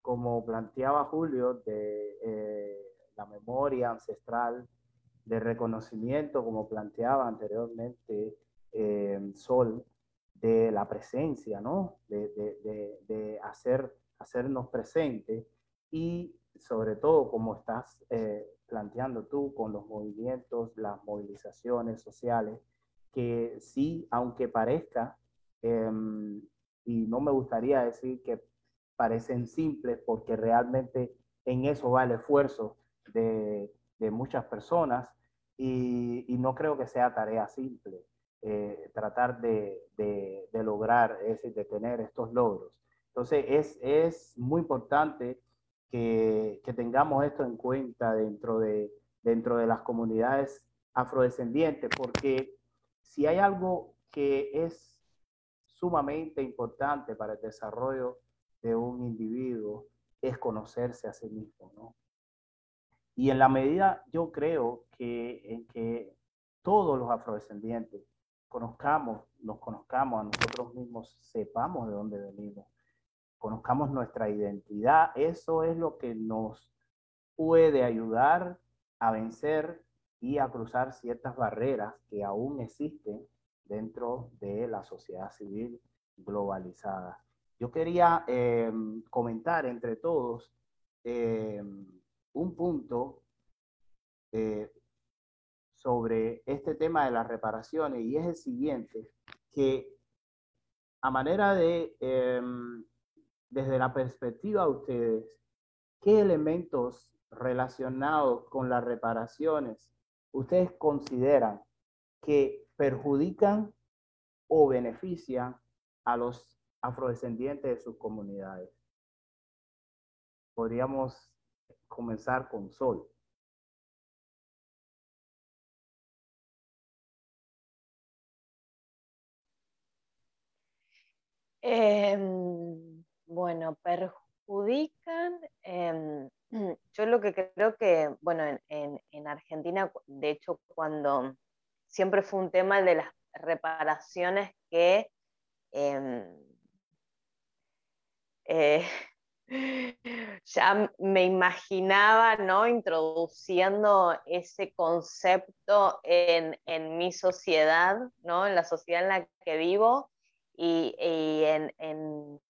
como planteaba Julio, de eh, la memoria ancestral, de reconocimiento, como planteaba anteriormente em, Sol, de la presencia, ¿no? De, de, de hacer, hacernos presentes y sobre todo como estás eh, planteando tú con los movimientos, las movilizaciones sociales, que sí, aunque parezca, em, y no me gustaría decir que parecen simples, porque realmente en eso va el esfuerzo de, de muchas personas y, y, no creo que sea tarea simple eh, tratar de, de, de lograr, es de tener estos logros. Entonces es, es muy importante que, tengamos esto en cuenta dentro de, dentro de las comunidades afrodescendientes, porque si hay algo que es sumamente importante para el desarrollo de un individuo, es conocerse a sí mismo, ¿no? Y en la medida, yo creo que, en que todos los afrodescendientes conozcamos, nos conozcamos a nosotros mismos, sepamos de dónde venimos, conozcamos nuestra identidad, eso es lo que nos puede ayudar a vencer y a cruzar ciertas barreras que aún existen dentro de la sociedad civil globalizada. Yo quería eh, comentar entre todos eh, un punto eh, sobre este tema de las reparaciones y es el siguiente, que a manera de desde la perspectiva de ustedes, ¿qué elementos relacionados con las reparaciones ustedes consideran que perjudican o benefician a los afrodescendientes de sus comunidades? Podríamos comenzar con Sol. Em, bueno, perjudican. Em, yo lo que creo que, bueno, en, Argentina, de hecho, cuando siempre fue un tema el de las reparaciones que em, eh, ya me imaginaba, ¿no? Introduciendo ese concepto en, mi sociedad, ¿no? En la sociedad en la que vivo y, en,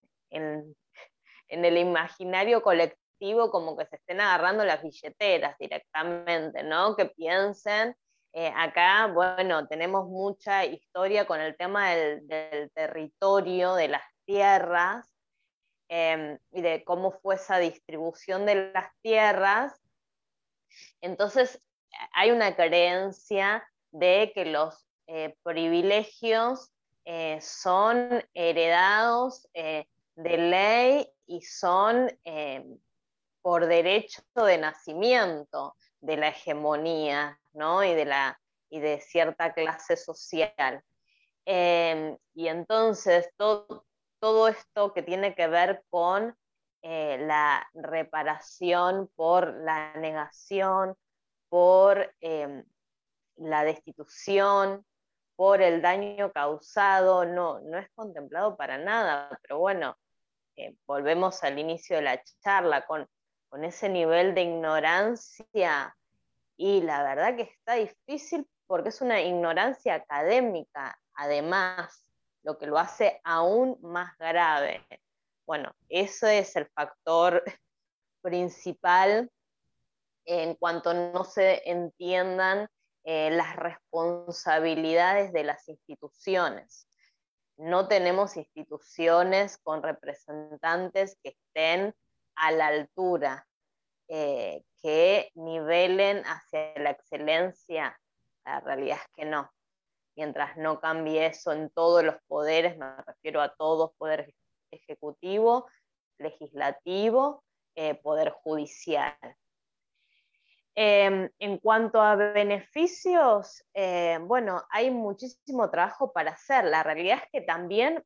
el imaginario colectivo como que se estén agarrando las billeteras directamente, ¿no? Que piensen, eh, acá, bueno, tenemos mucha historia con el tema del territorio, de las tierras, Em, y de cómo fue esa distribución de las tierras. Entonces, hay una creencia de que los eh, privilegios eh, son heredados eh, de ley y son por derecho de nacimiento de la hegemonía ¿no? y, de la, y de cierta clase social. Em, y entonces todo, todo esto que tiene que ver con eh, la reparación por la negación, por em, la destitución, por el daño causado, no, no es contemplado para nada, pero bueno, eh, volvemos al inicio de la charla con, con ese nivel de ignorancia y la verdad que está difícil porque es una ignorancia académica, además, lo que lo hace aún más grave. Bueno, ese es el factor principal en cuanto no se entiendan eh, las responsabilidades de las instituciones. No tenemos instituciones con representantes que estén a la altura, eh, que nivelen hacia la excelencia. La realidad es que no mientras no cambie eso en todos los poderes, me refiero a todos, poder ejecutivo, legislativo, eh, poder judicial. Em, en cuanto a beneficios, eh, bueno, hay muchísimo trabajo para hacer. La realidad es que también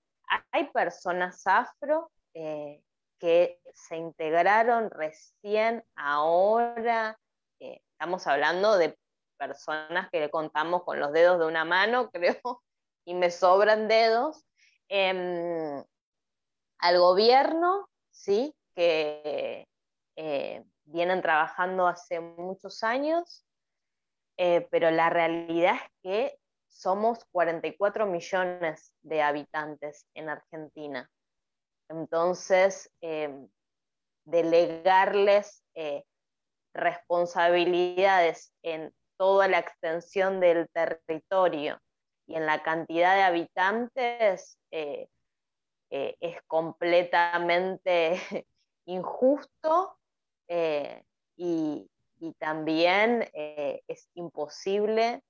hay personas afro eh, que se integraron recién ahora. estamos hablando de personas que le contamos con los dedos de una mano, creo, y me sobran dedos, em, al gobierno, ¿sí? que eh, vienen trabajando hace muchos años, eh, pero la realidad es que somos 44 millones de habitantes en Argentina. Entonces, em, delegarles eh, responsabilidades en toda la extensión del territorio y en la cantidad de habitantes eh, eh, es completamente injusto eh, y, también es imposible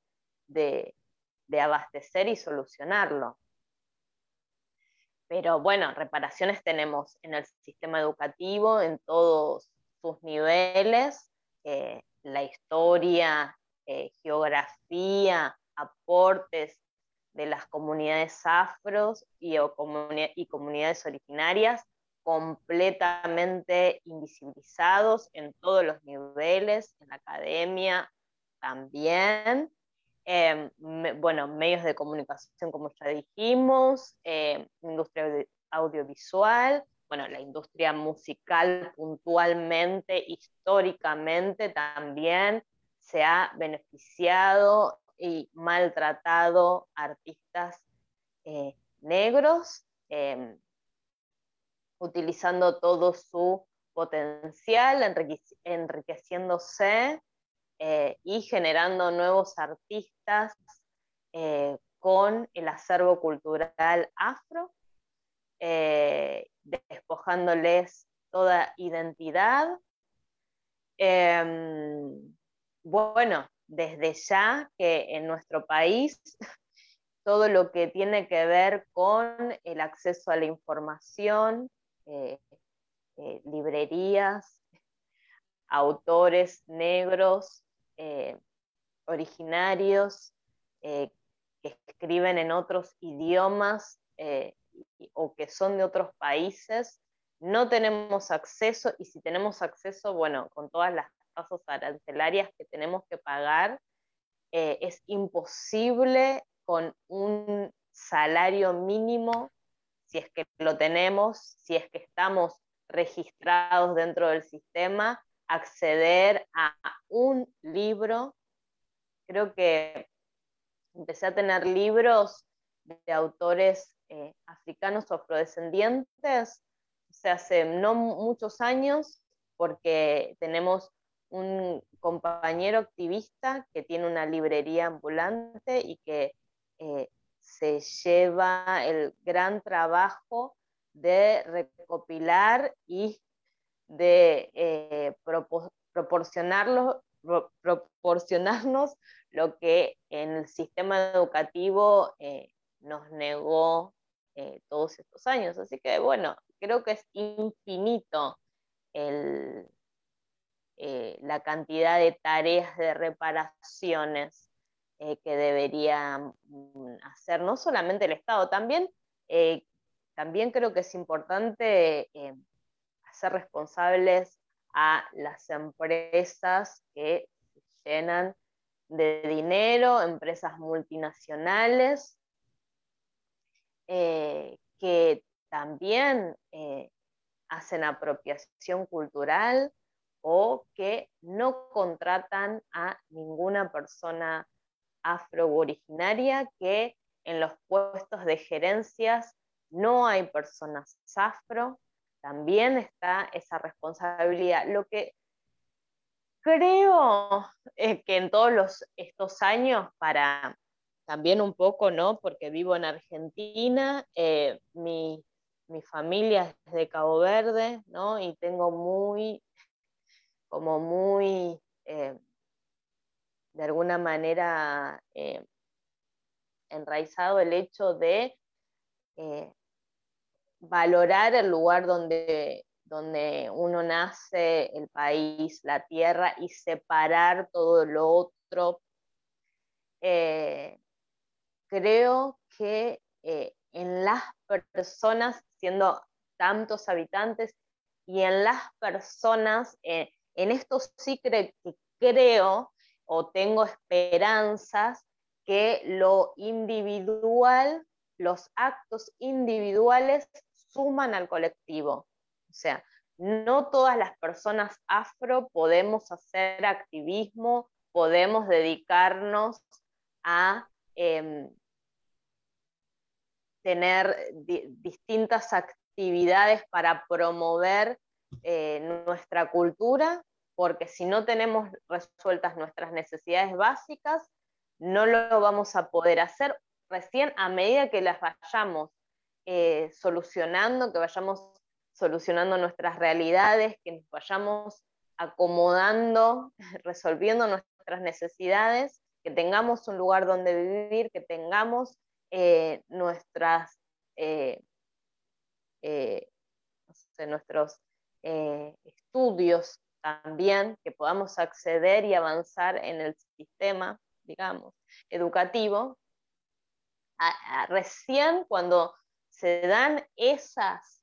de, abastecer y solucionarlo. Pero bueno, reparaciones tenemos en el sistema educativo, en todos sus niveles, la historia eh, geografía, aportes de las comunidades afros y, y comunidades originarias completamente invisibilizados en todos los niveles, en la academia también. Em, bueno, medios de comunicación, como ya dijimos, eh, industria audiovisual, bueno, la industria musical puntualmente, históricamente también, se ha beneficiado y maltratado artistas eh, negros, em, utilizando todo su potencial, enriqueciéndose eh, y generando nuevos artistas eh, con el acervo cultural afro, despojándoles toda identidad. Em, bueno, desde ya que en nuestro país todo lo que tiene que ver con el acceso a la información, eh, eh, librerías, autores negros, eh, originarios, que escriben en otros idiomas, o que son de otros países, no tenemos acceso y si tenemos acceso, bueno, con todas las tasas arancelarias que tenemos que pagar, es imposible con un salario mínimo, si es que lo tenemos, si es que estamos registrados dentro del sistema, acceder a un libro. Creo que empecé a tener libros de autores eh, africanos o afrodescendientes, se hace no muchos años, porque tenemos un compañero activista que tiene una librería ambulante y que eh, se lleva el gran trabajo de recopilar y de eh, proporcionarnos lo que en el sistema educativo eh, nos negó eh, todos estos años. Así que bueno, creo que es infinito la cantidad de tareas de reparaciones que debería mm, hacer no solamente el Estado, también también creo que es importante eh, hacer responsables a las empresas que se llenan de dinero, empresas multinacionales, eh, que también eh, hacen apropiación cultural o que no contratan a ninguna persona afro-originaria que en los puestos de gerencias no hay personas afro, también está esa responsabilidad. Lo que creo que en todos estos años, para también un poco, ¿no? Porque vivo en Argentina, eh, mi, familia es de Cabo Verde, ¿no? Y tengo muy, como muy, eh, de alguna manera, eh, enraizado el hecho de valorar el lugar donde, donde uno nace, el país, la tierra, y separar todo lo otro. Eh, creo que eh, en las personas, siendo tantos habitantes, y en las personas, eh, en esto sí creo o tengo esperanzas que lo individual, los actos individuales suman al colectivo. O sea, no todas las personas afro podemos hacer activismo, podemos dedicarnos a em, tener distintas actividades para promover eh, nuestra cultura, porque si no tenemos resueltas nuestras necesidades básicas, no lo vamos a poder hacer. Recién a medida que las vayamos eh, solucionando, que vayamos solucionando nuestras realidades, que nos vayamos acomodando, resolviendo nuestras necesidades, que tengamos un lugar donde vivir, que tengamos eh, nuestras, eh, nuestros estudios también, que podamos acceder y avanzar en el sistema, digamos, educativo. recién cuando se dan esas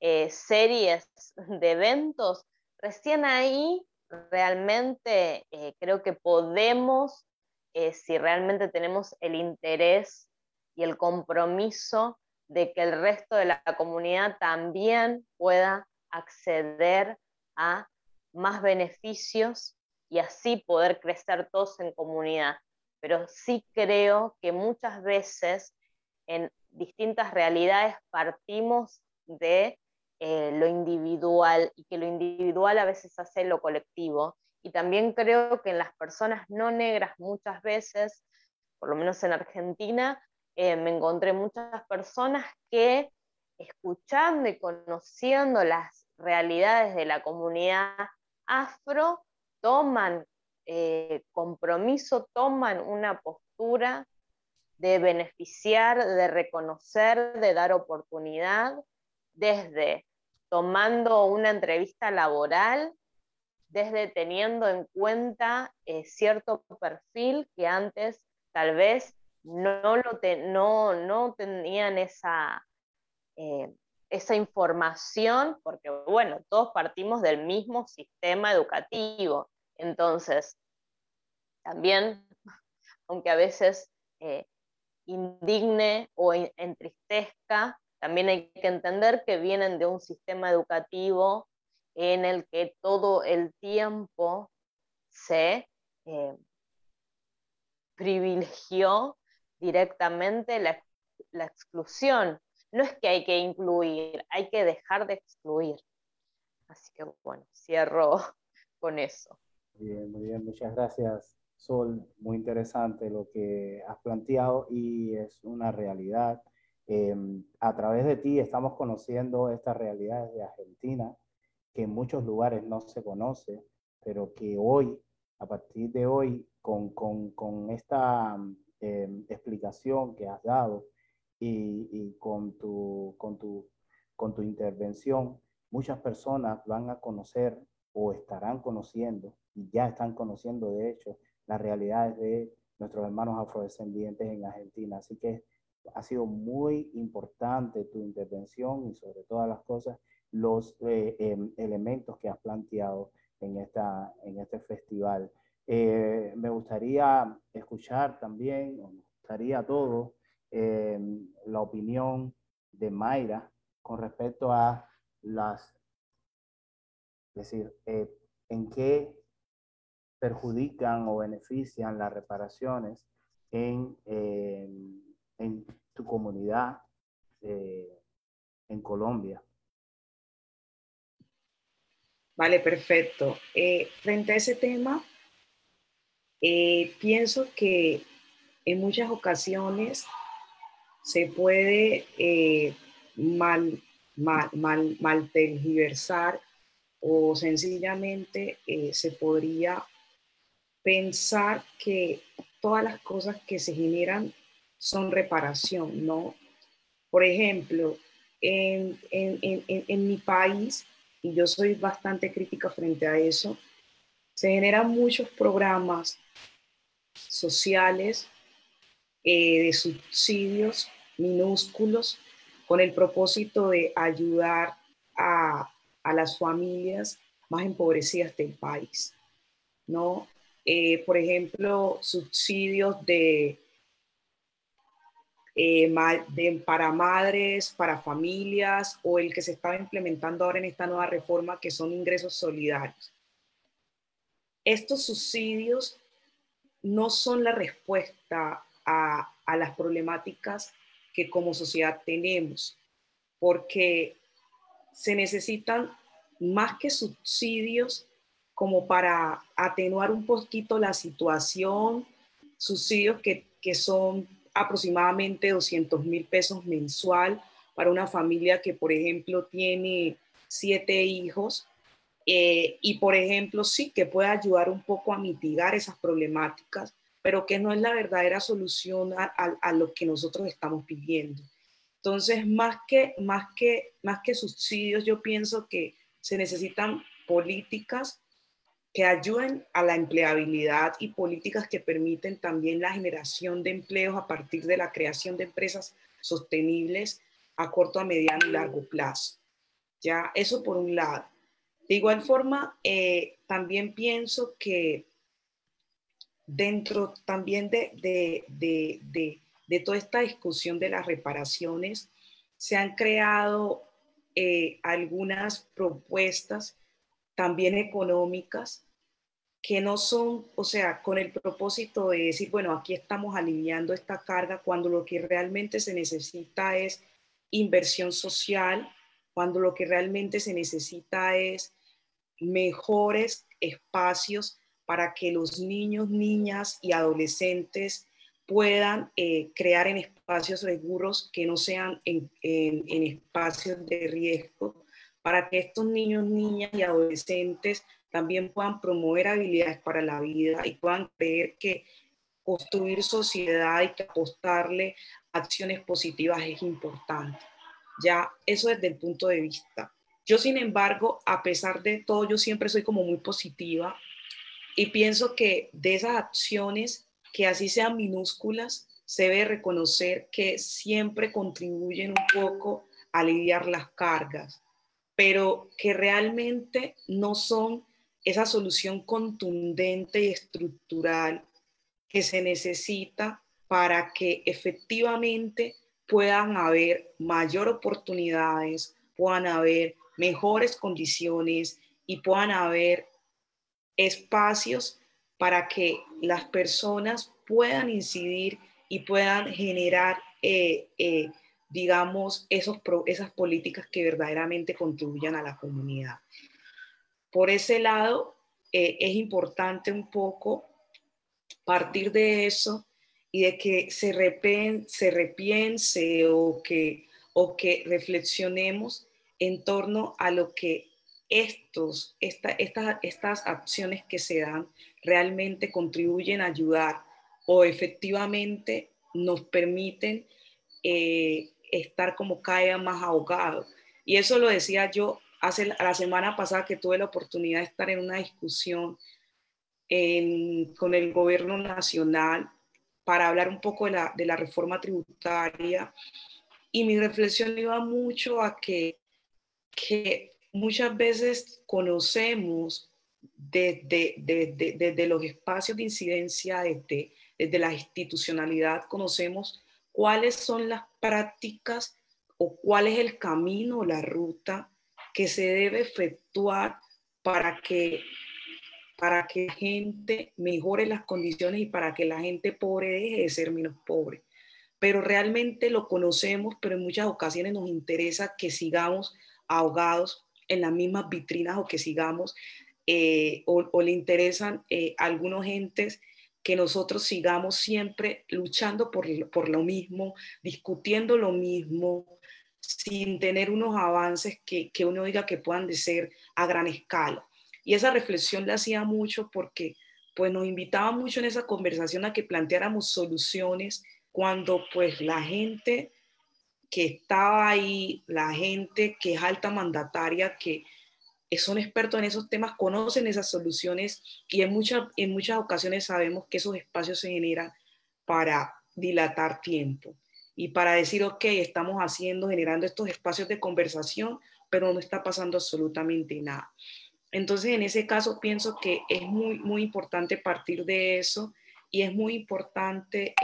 eh, series de eventos, recién ahí realmente eh, creo que podemos, eh, si realmente tenemos el interés y el compromiso de que el resto de la comunidad también pueda acceder a más beneficios y así poder crecer todos en comunidad. Pero sí creo que muchas veces en distintas realidades partimos de eh, lo individual y que lo individual a veces hace lo colectivo. Y también creo que en las personas no negras muchas veces, por lo menos en Argentina, eh, me encontré muchas personas que escuchando y conociendo las realidades de la comunidad afro, toman eh, compromiso, toman una postura de beneficiar, de reconocer, de dar oportunidad, desde tomando una entrevista laboral, desde teniendo en cuenta eh, cierto perfil que antes tal vez no, lo no, no tenían esa, eh, esa información, porque bueno, todos partimos del mismo sistema educativo. Entonces, también, aunque a veces eh, indigne o entristezca, también hay que entender que vienen de un sistema educativo en el que todo el tiempo se eh, privilegió directamente la, la exclusión. No es que hay que incluir, hay que dejar de excluir. Así que bueno, cierro con eso. Bien, muchas gracias. Sol, muy interesante lo que has planteado y es una realidad. Em, a través de ti estamos conociendo estas realidades de Argentina, que en muchos lugares no se conoce, pero que hoy, a partir de hoy, con, con, con esta em, explicación que has dado y, y, con, tu, con, tu, con tu intervención, muchas personas van a conocer o estarán conociendo, y ya están conociendo de hecho, las realidades de nuestros hermanos afrodescendientes en Argentina. Así que ha sido muy importante tu intervención y sobre todas las cosas los eh, em, elementos que has planteado en, esta, en este festival. Eh, me gustaría escuchar también, me gustaría a todos, em, la opinión de Mayra con respecto a las, es decir, eh, en qué perjudican o benefician las reparaciones en, en tu comunidad eh, en Colombia. Vale, perfecto. Eh, frente a ese tema, eh, pienso que en muchas ocasiones se puede mal, mal, mal, mal tergiversar o sencillamente se podría pensar que todas las cosas que se generan son reparación, ¿no? Por ejemplo, en, mi país, y yo soy bastante crítica frente a eso, se generan muchos programas sociales eh, de subsidios minúsculos con el propósito de ayudar a, a las familias más empobrecidas del país, ¿no? Eh, por ejemplo, subsidios de, eh, para madres, para familias, o el que se estaba implementando ahora en esta nueva reforma, que son ingresos solidarios. Estos subsidios no son la respuesta a, a las problemáticas que como sociedad tenemos, porque se necesitan más que subsidios, como para atenuar un poquito la situación, subsidios que, que son aproximadamente 200 mil pesos mensual para una familia que, por ejemplo, tiene siete hijos. Eh, y, por ejemplo, sí que puede ayudar un poco a mitigar esas problemáticas, pero que no es la verdadera solución a, a, lo que nosotros estamos pidiendo. Entonces, más que, más, que, más que subsidios, yo pienso que se necesitan políticas que ayuden a la empleabilidad y políticas que permiten también la generación de empleos a partir de la creación de empresas sostenibles a corto, a mediano y largo plazo. Ya, eso por un lado. De igual forma, eh, también pienso que dentro también de, de, de, toda esta discusión de las reparaciones, se han creado eh, algunas propuestas también económicas que no son, o sea, con el propósito de decir, bueno, aquí estamos aliviando esta carga cuando lo que realmente se necesita es inversión social, cuando lo que realmente se necesita es mejores espacios para que los niños, niñas y adolescentes puedan eh, crear en espacios seguros que no sean en, espacios de riesgo, para que estos niños, niñas y adolescentes también puedan promover habilidades para la vida y puedan creer que construir sociedad y que apostarle acciones positivas es importante. Ya, eso desde el punto de vista. Yo, sin embargo, a pesar de todo, yo siempre soy como muy positiva y pienso que de esas acciones, que así sean minúsculas, se debe reconocer que siempre contribuyen un poco aliviar las cargas, pero que realmente no son esa solución contundente y estructural que se necesita para que efectivamente puedan haber mayor oportunidades, puedan haber mejores condiciones y puedan haber espacios para que las personas puedan incidir y puedan generar, eh, eh, digamos, esos, esas políticas que verdaderamente contribuyan a la comunidad. Por ese lado, eh, es importante un poco partir de eso y de que se, se repiense o que, o que reflexionemos en torno a lo que estos, esta, estas, estas acciones que se dan realmente contribuyen a ayudar o efectivamente nos permiten eh, estar como cada más ahogados. Y eso lo decía yo hace la semana pasada que tuve la oportunidad de estar en una discusión con el gobierno nacional para hablar un poco de la, de la reforma tributaria. Y mi reflexión iba mucho a que muchas veces conocemos desde, desde, los espacios de incidencia, desde, desde la institucionalidad, conocemos cuáles son las prácticas o cuál es el camino la ruta que se debe efectuar para que, para que la gente mejore las condiciones y para que la gente pobre deje de ser menos pobre. Pero realmente lo conocemos, pero en muchas ocasiones nos interesa que sigamos ahogados en las mismas vitrinas o que sigamos eh, o, le interesan eh, algunos gentes que nosotros sigamos siempre luchando por, por lo mismo, discutiendo lo mismo, sin tener unos avances que, que uno diga que puedan de ser a gran escala. Y esa reflexión la hacía mucho porque pues nos invitaba mucho en esa conversación a que planteáramos soluciones cuando pues la gente que estaba ahí, la gente que es alta mandataria, que son expertos en esos temas, conocen esas soluciones y en muchas, en muchas ocasiones sabemos que esos espacios se generan para dilatar tiempo y para decir, ok, estamos haciendo, generando estos espacios de conversación, pero no está pasando absolutamente nada. Entonces, en ese caso, pienso que es muy, muy importante partir de eso y es muy importante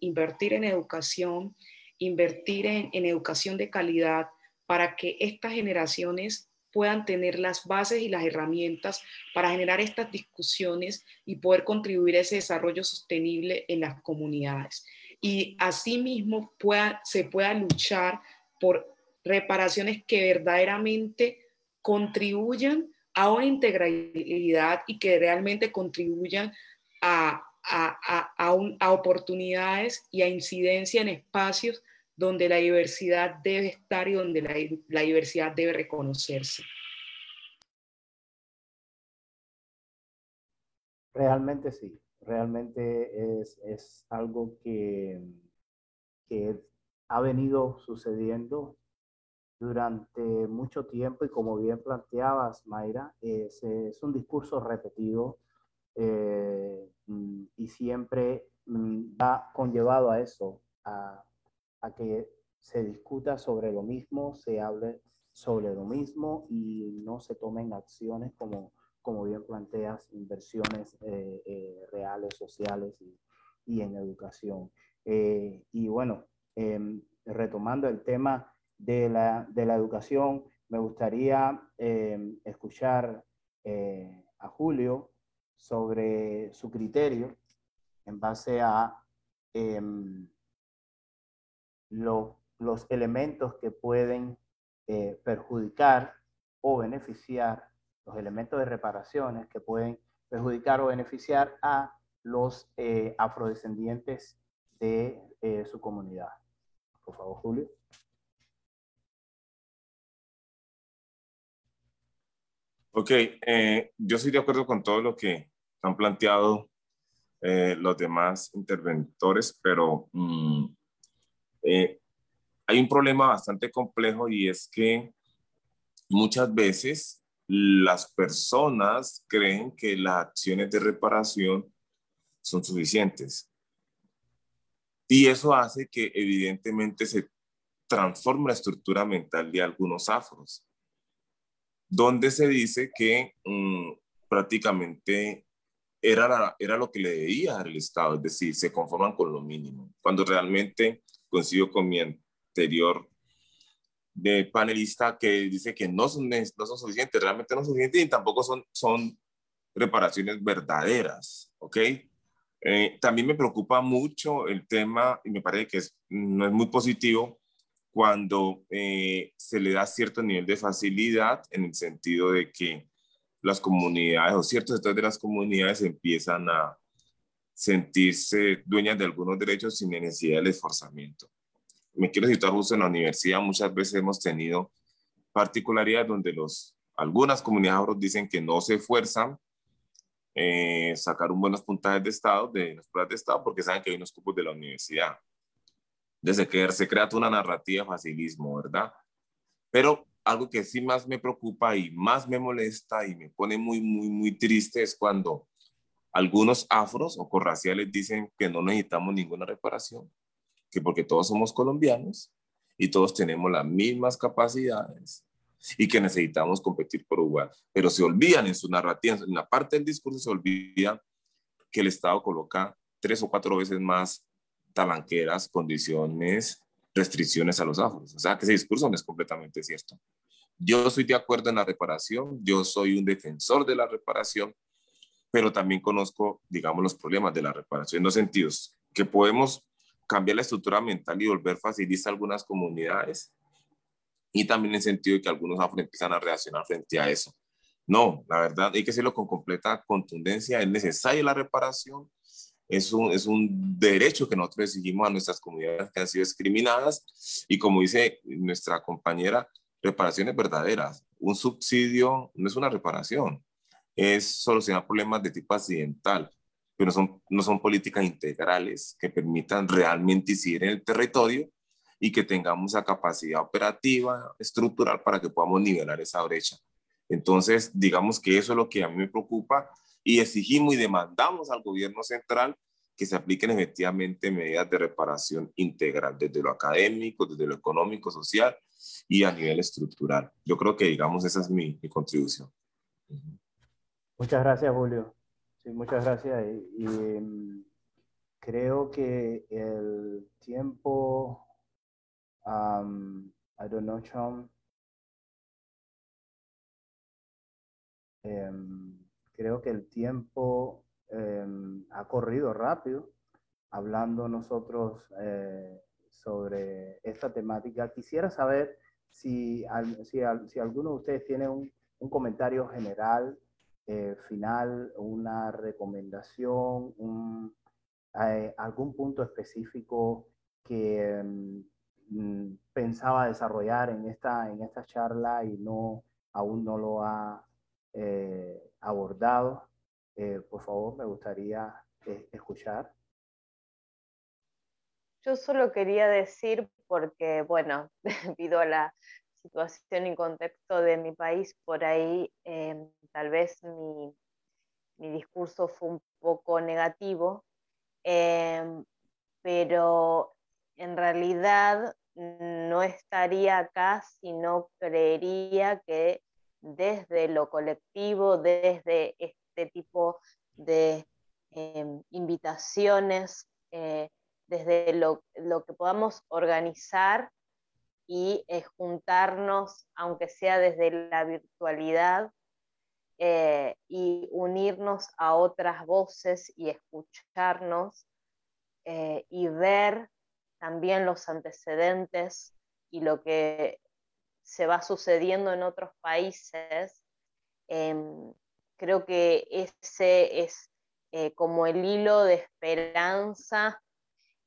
invertir en educación, invertir en, educación de calidad para que estas generaciones puedan tener las bases y las herramientas para generar estas discusiones y poder contribuir a ese desarrollo sostenible en las comunidades. Y asimismo pueda, se pueda luchar por reparaciones que verdaderamente contribuyan a una integralidad y que realmente contribuyan a, a, a oportunidades y a incidencia en espacios donde la diversidad debe estar y donde la, diversidad debe reconocerse. Realmente sí, realmente es, algo que, que ha venido sucediendo durante mucho tiempo y como bien planteabas, Mayra, es, un discurso repetido eh, mm, y siempre mm, va conllevado a eso, a, a que se discuta sobre lo mismo, se hable sobre lo mismo y no se tomen acciones como, como bien planteas, inversiones eh, eh, reales, sociales y, en educación. Eh, y bueno, em, retomando el tema de la, de la, educación, me gustaría em, escuchar a Julio sobre su criterio en base a em, los elementos que pueden eh, perjudicar o beneficiar, los elementos de reparaciones que pueden perjudicar o beneficiar a los eh, afrodescendientes de eh, su comunidad. Por favor, Julio. Ok, yo estoy de acuerdo con todo lo que han planteado los demás interventores, pero mm, eh, hay un problema bastante complejo y es que muchas veces las personas creen que las acciones de reparación son suficientes. Y eso hace que evidentemente se transforma la estructura mental de algunos afros, donde se dice que mm, prácticamente era, era lo que le debía al Estado, es decir, se conforman con lo mínimo, cuando realmente coincido con mi anterior de panelista que dice que no son, no son suficientes, realmente no son suficientes y tampoco son, son reparaciones verdaderas, ¿ok? Eh, también me preocupa mucho el tema, y me parece que no es muy positivo, cuando eh, se le da cierto nivel de facilidad en el sentido de que las comunidades o ciertos sectores de las comunidades empiezan a sentirse dueñas de algunos derechos sin necesidad del esforzamiento. Me quiero citar justo en la universidad, muchas veces hemos tenido particularidades donde los, algunas comunidades dicen que no se esfuerzan eh, sacar un buenos puntajes de estado, de las pruebas de estado, porque saben que hay unos cupos de la universidad. Desde que se crea una narrativa de facilismo, ¿verdad? Pero algo que sí más me preocupa y más me molesta y me pone muy, muy, muy triste es cuando algunos afros o corraciales dicen que no necesitamos ninguna reparación, que porque todos somos colombianos y todos tenemos las mismas capacidades y que necesitamos competir por igual. Pero se olvidan en su narrativa, en la parte del discurso se olvida que el Estado coloca tres o cuatro veces más talanqueras, condiciones, restricciones a los afros. O sea, que ese discurso no es completamente cierto. Yo estoy de acuerdo en la reparación, yo soy un defensor de la reparación, pero también conozco, digamos, los problemas de la reparación en dos sentidos, que podemos cambiar la estructura mental y volver facilista a algunas comunidades, y también en el sentido de que algunos empiezan a reaccionar frente a eso. No, la verdad, hay que decirlo con completa contundencia, es necesaria la reparación, es un, es un derecho que nosotros exigimos a nuestras comunidades que han sido discriminadas y como dice nuestra compañera, reparaciones verdaderas. Un subsidio no es una reparación, es solucionar problemas de tipo accidental, pero no son, no son políticas integrales que permitan realmente incidir en el territorio y que tengamos la capacidad operativa, estructural, para que podamos nivelar esa brecha. Entonces, digamos que eso es lo que a mí me preocupa y exigimos y demandamos al gobierno central que se apliquen efectivamente medidas de reparación integral, desde lo académico, desde lo económico, social y a nivel estructural. Yo creo que, digamos, esa es mi, contribución. Muchas gracias, Julio. Sí, muchas gracias. Y, em, creo que el tiempo, um, I don't know, Sean, em, creo que el tiempo em, ha corrido rápido hablando nosotros eh, sobre esta temática. Quisiera saber si, si, si alguno de ustedes tiene un, un comentario general, eh, final, una recomendación, eh, algún punto específico que em, mm, pensaba desarrollar en esta, en esta charla y no, aún no lo ha eh, abordado. por favor, me gustaría escuchar. Yo solo quería decir, porque, bueno, debido a la situación y contexto de mi país, por ahí em, tal vez mi, discurso fue un poco negativo, em, pero en realidad no estaría acá si no creería que desde lo colectivo, desde este tipo de em, invitaciones, eh, desde lo, que podamos organizar y eh, juntarnos, aunque sea desde la virtualidad, eh, y unirnos a otras voces y escucharnos eh, y ver también los antecedentes y lo que se va sucediendo en otros países. Em, creo que ese es como el hilo de esperanza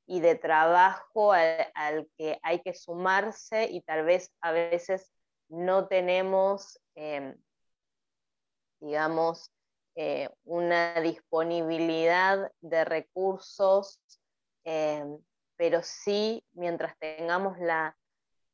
y de trabajo al, que hay que sumarse y tal vez a veces no tenemos, em, digamos, eh, una disponibilidad de recursos, em, pero sí mientras tengamos la,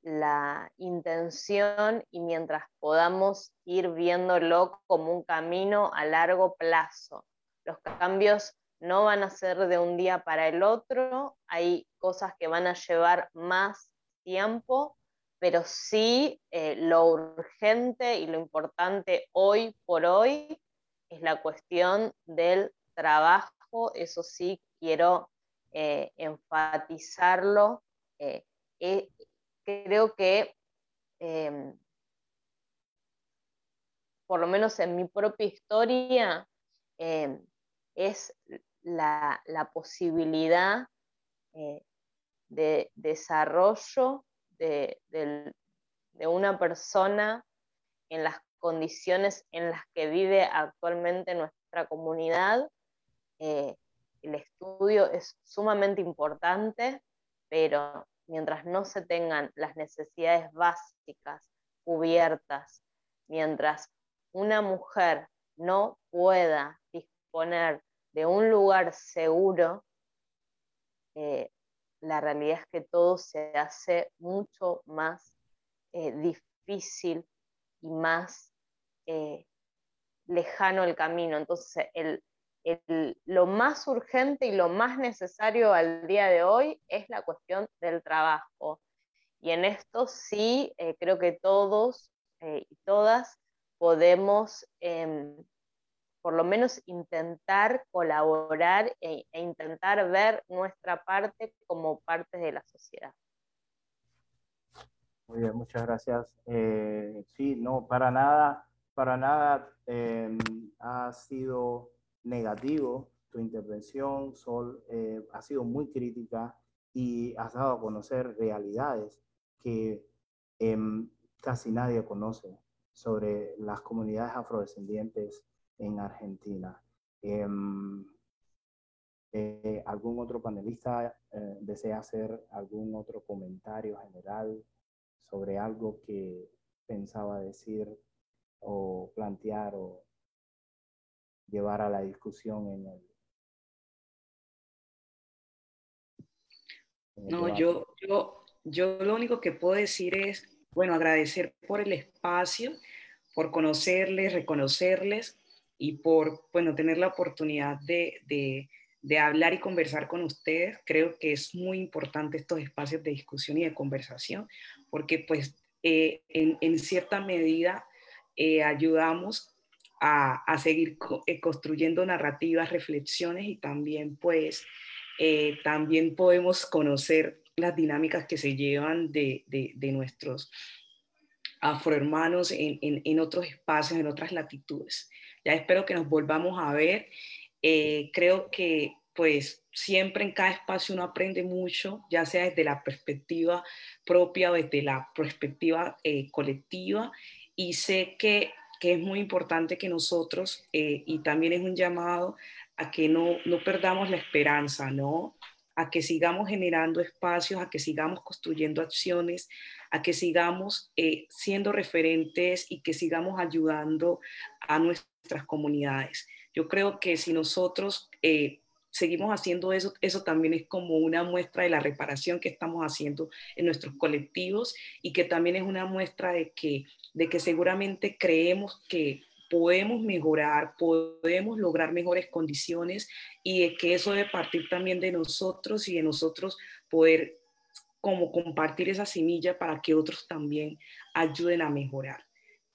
la intención y mientras podamos ir viéndolo como un camino a largo plazo. Los cambios no van a ser de un día para el otro, hay cosas que van a llevar más tiempo, pero sí eh, lo urgente y lo importante hoy por hoy es la cuestión del trabajo, eso sí quiero eh, enfatizarlo. Eh, creo que em, por lo menos en mi propia historia, em, es la, posibilidad eh, de desarrollo de, una persona en las condiciones en las que vive actualmente nuestra comunidad. Eh, el estudio es sumamente importante, pero mientras no se tengan las necesidades básicas cubiertas, mientras una mujer no pueda disponer de un lugar seguro, eh, la realidad es que todo se hace mucho más eh, difícil y más eh, lejano el camino. Entonces, lo más urgente y lo más necesario al día de hoy es la cuestión del trabajo. Y en esto sí creo que todos y todas podemos em, por lo menos intentar colaborar e, e, intentar ver nuestra parte como parte de la sociedad. Muy bien, muchas gracias. Eh, sí, no, para nada, para nada em, ha sido negativo tu intervención, Sol, eh, ha sido muy crítica y has dado a conocer realidades que em, casi nadie conoce sobre las comunidades afrodescendientes en Argentina. Em, eh, ¿Algún otro panelista eh, desea hacer algún otro comentario general sobre algo que pensaba decir o plantear o llevar a la discusión en el... no, yo, yo, yo lo único que puedo decir es bueno, agradecer por el espacio, por conocerles, reconocerles y por, bueno, tener la oportunidad de, hablar y conversar con ustedes. Creo que es muy importante estos espacios de discusión y de conversación, porque pues eh, en, cierta medida eh, ayudamos a, seguir eh, construyendo narrativas, reflexiones y también pues también podemos conocer las dinámicas que se llevan de, de, nuestros afrohermanos en, en, otros espacios, en otras latitudes. Ya espero que nos volvamos a ver. Eh, creo que pues siempre en cada espacio uno aprende mucho, ya sea desde la perspectiva propia o desde la perspectiva eh, colectiva. Y sé que, que, es muy importante que nosotros, eh, y también es un llamado a que no, no perdamos la esperanza, ¿no? a que sigamos generando espacios, a que sigamos construyendo acciones, a que sigamos eh, siendo referentes y que sigamos ayudando a nuestras comunidades. Yo creo que si nosotros eh, seguimos haciendo eso, eso también es como una muestra de la reparación que estamos haciendo en nuestros colectivos y que también es una muestra de que, de que seguramente creemos que podemos mejorar, podemos lograr mejores condiciones y que eso debe partir también de nosotros y de nosotros poder como compartir esa semilla para que otros también ayuden a mejorar,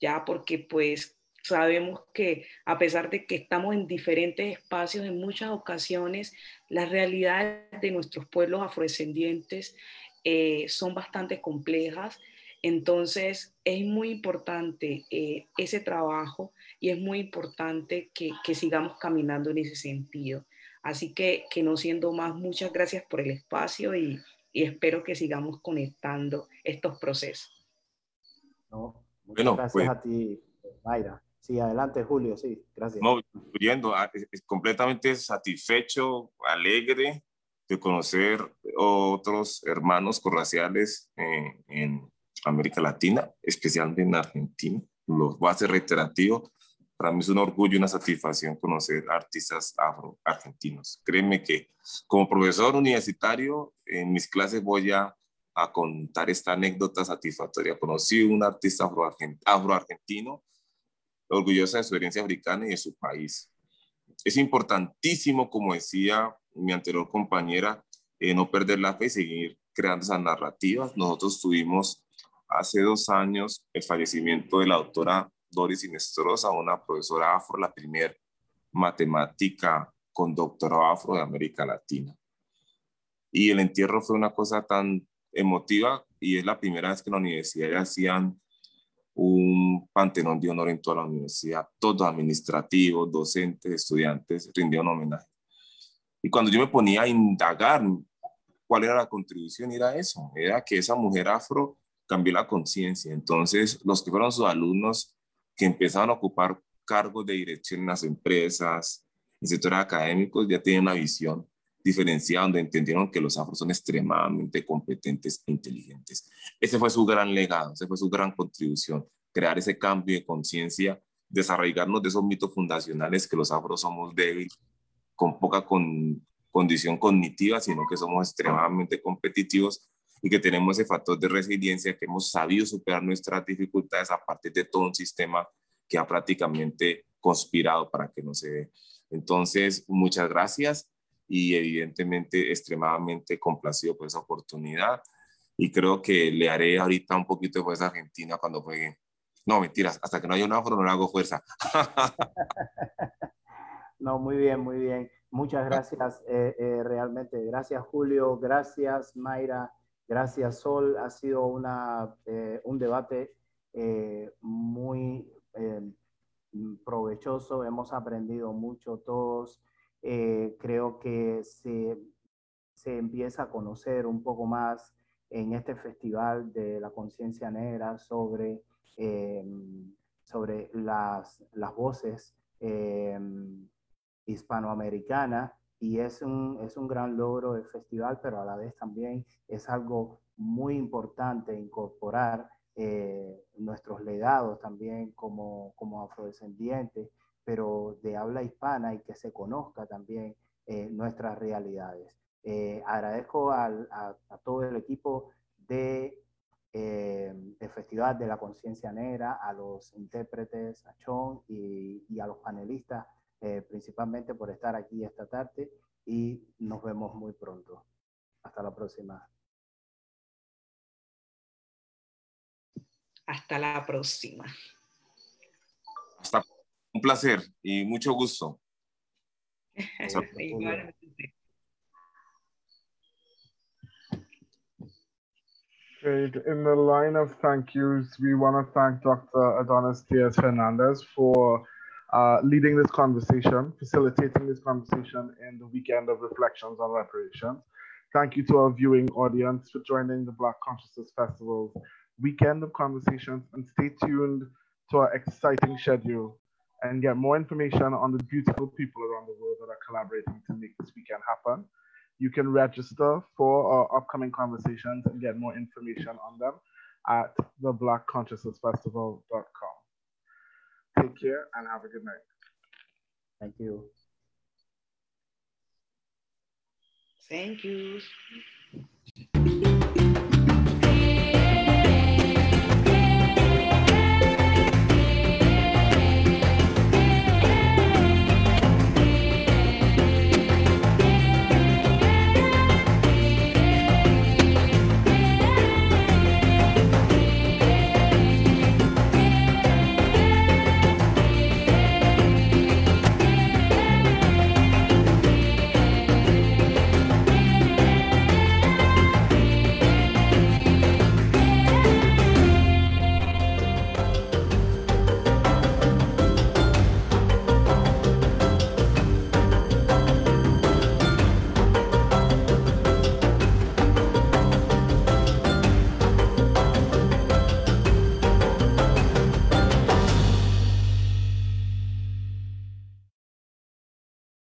ya porque pues sabemos que a pesar de que estamos en diferentes espacios, en muchas ocasiones las realidades de nuestros pueblos afrodescendientes eh, son bastante complejas entonces, es muy importante eh, ese trabajo y es muy importante que, sigamos caminando en ese sentido. Así que, que no siendo más, muchas gracias por el espacio y, espero que sigamos conectando estos procesos. No, muchas gracias pues a ti, Mayra. Sí, adelante, Julio, sí, gracias. No, ah, completamente satisfecho, alegre de conocer otros hermanos corraciales eh, en, América Latina, especialmente en Argentina. Lo va a ser reiterativo. Para mí es un orgullo y una satisfacción conocer artistas afro-argentinos. Créeme que como profesor universitario, en mis clases voy a, a contar esta anécdota satisfactoria. Conocí un artista afro-argentino, orgullosa de su herencia africana y de su país. Es importantísimo, como decía mi anterior compañera, eh, no perder la fe y seguir creando esas narrativas. Nosotros tuvimos hace dos años el fallecimiento de la doctora Doris Inestrosa, una profesora afro, la primera matemática con doctorado afro de América Latina. Y el entierro fue una cosa tan emotiva y es la primera vez que en la universidad hacían un panteón de honor en toda la universidad. Todos administrativos, docentes, estudiantes rindieron homenaje. Y cuando yo me ponía a indagar cuál era la contribución, era eso, era que esa mujer afro cambió la conciencia. Entonces, los que fueron sus alumnos que empezaron a ocupar cargos de dirección en las empresas, en sectores académicos, ya tienen una visión diferenciada donde entendieron que los afros son extremadamente competentes e inteligentes. Ese fue su gran legado, esa fue su gran contribución, crear ese cambio de conciencia, desarraigarnos de esos mitos fundacionales que los afros somos débiles, con poca condición cognitiva, sino que somos extremadamente competitivos y que tenemos ese factor de resiliencia, que hemos sabido superar nuestras dificultades a partir de todo un sistema que ha prácticamente conspirado para que no se dé. Entonces, muchas gracias y evidentemente extremadamente complacido por esa oportunidad y creo que le haré ahorita un poquito de fuerza a Argentina cuando juegue. No, mentiras, hasta que no haya un afro no le hago fuerza. no, muy bien, muy bien. Muchas gracias, eh, eh, realmente. Gracias, Julio. Gracias, Mayra. Gracias, Sol. Ha sido una, eh, un debate muy provechoso. Hemos aprendido mucho todos. Eh, creo que se, se, empieza a conocer un poco más en este festival de la conciencia negra sobre, em, sobre las, las voces em, hispanoamericanas y es un, es un gran logro del festival, pero a la vez también es algo muy importante incorporar eh, nuestros legados también como, como afrodescendientes pero de habla hispana y que se conozca también eh, nuestras realidades. Eh, agradezco al, a, todo el equipo de, eh, del Festival de la Conciencia Negra, a los intérpretes, a Chon y, y a los panelistas, principalmente por estar aquí esta tarde y nos vemos muy pronto. Hasta la próxima. Hasta la próxima. Hasta un placer y mucho gusto. Great. In the line of thank yous, we want to thank Dr. Adonis Diaz Hernandez for uh, leading this conversation, facilitating this conversation in the weekend of reflections on reparations. Thank you to our viewing audience for joining the Black Consciousness Festival's weekend of conversations and stay tuned to our exciting schedule and get more information on the beautiful people around the world that are collaborating to make this weekend happen. You can register for our upcoming conversations and get more information on them at theblackconsciousnessfestival.com. Take care and have a good night. Thank you. Thank you.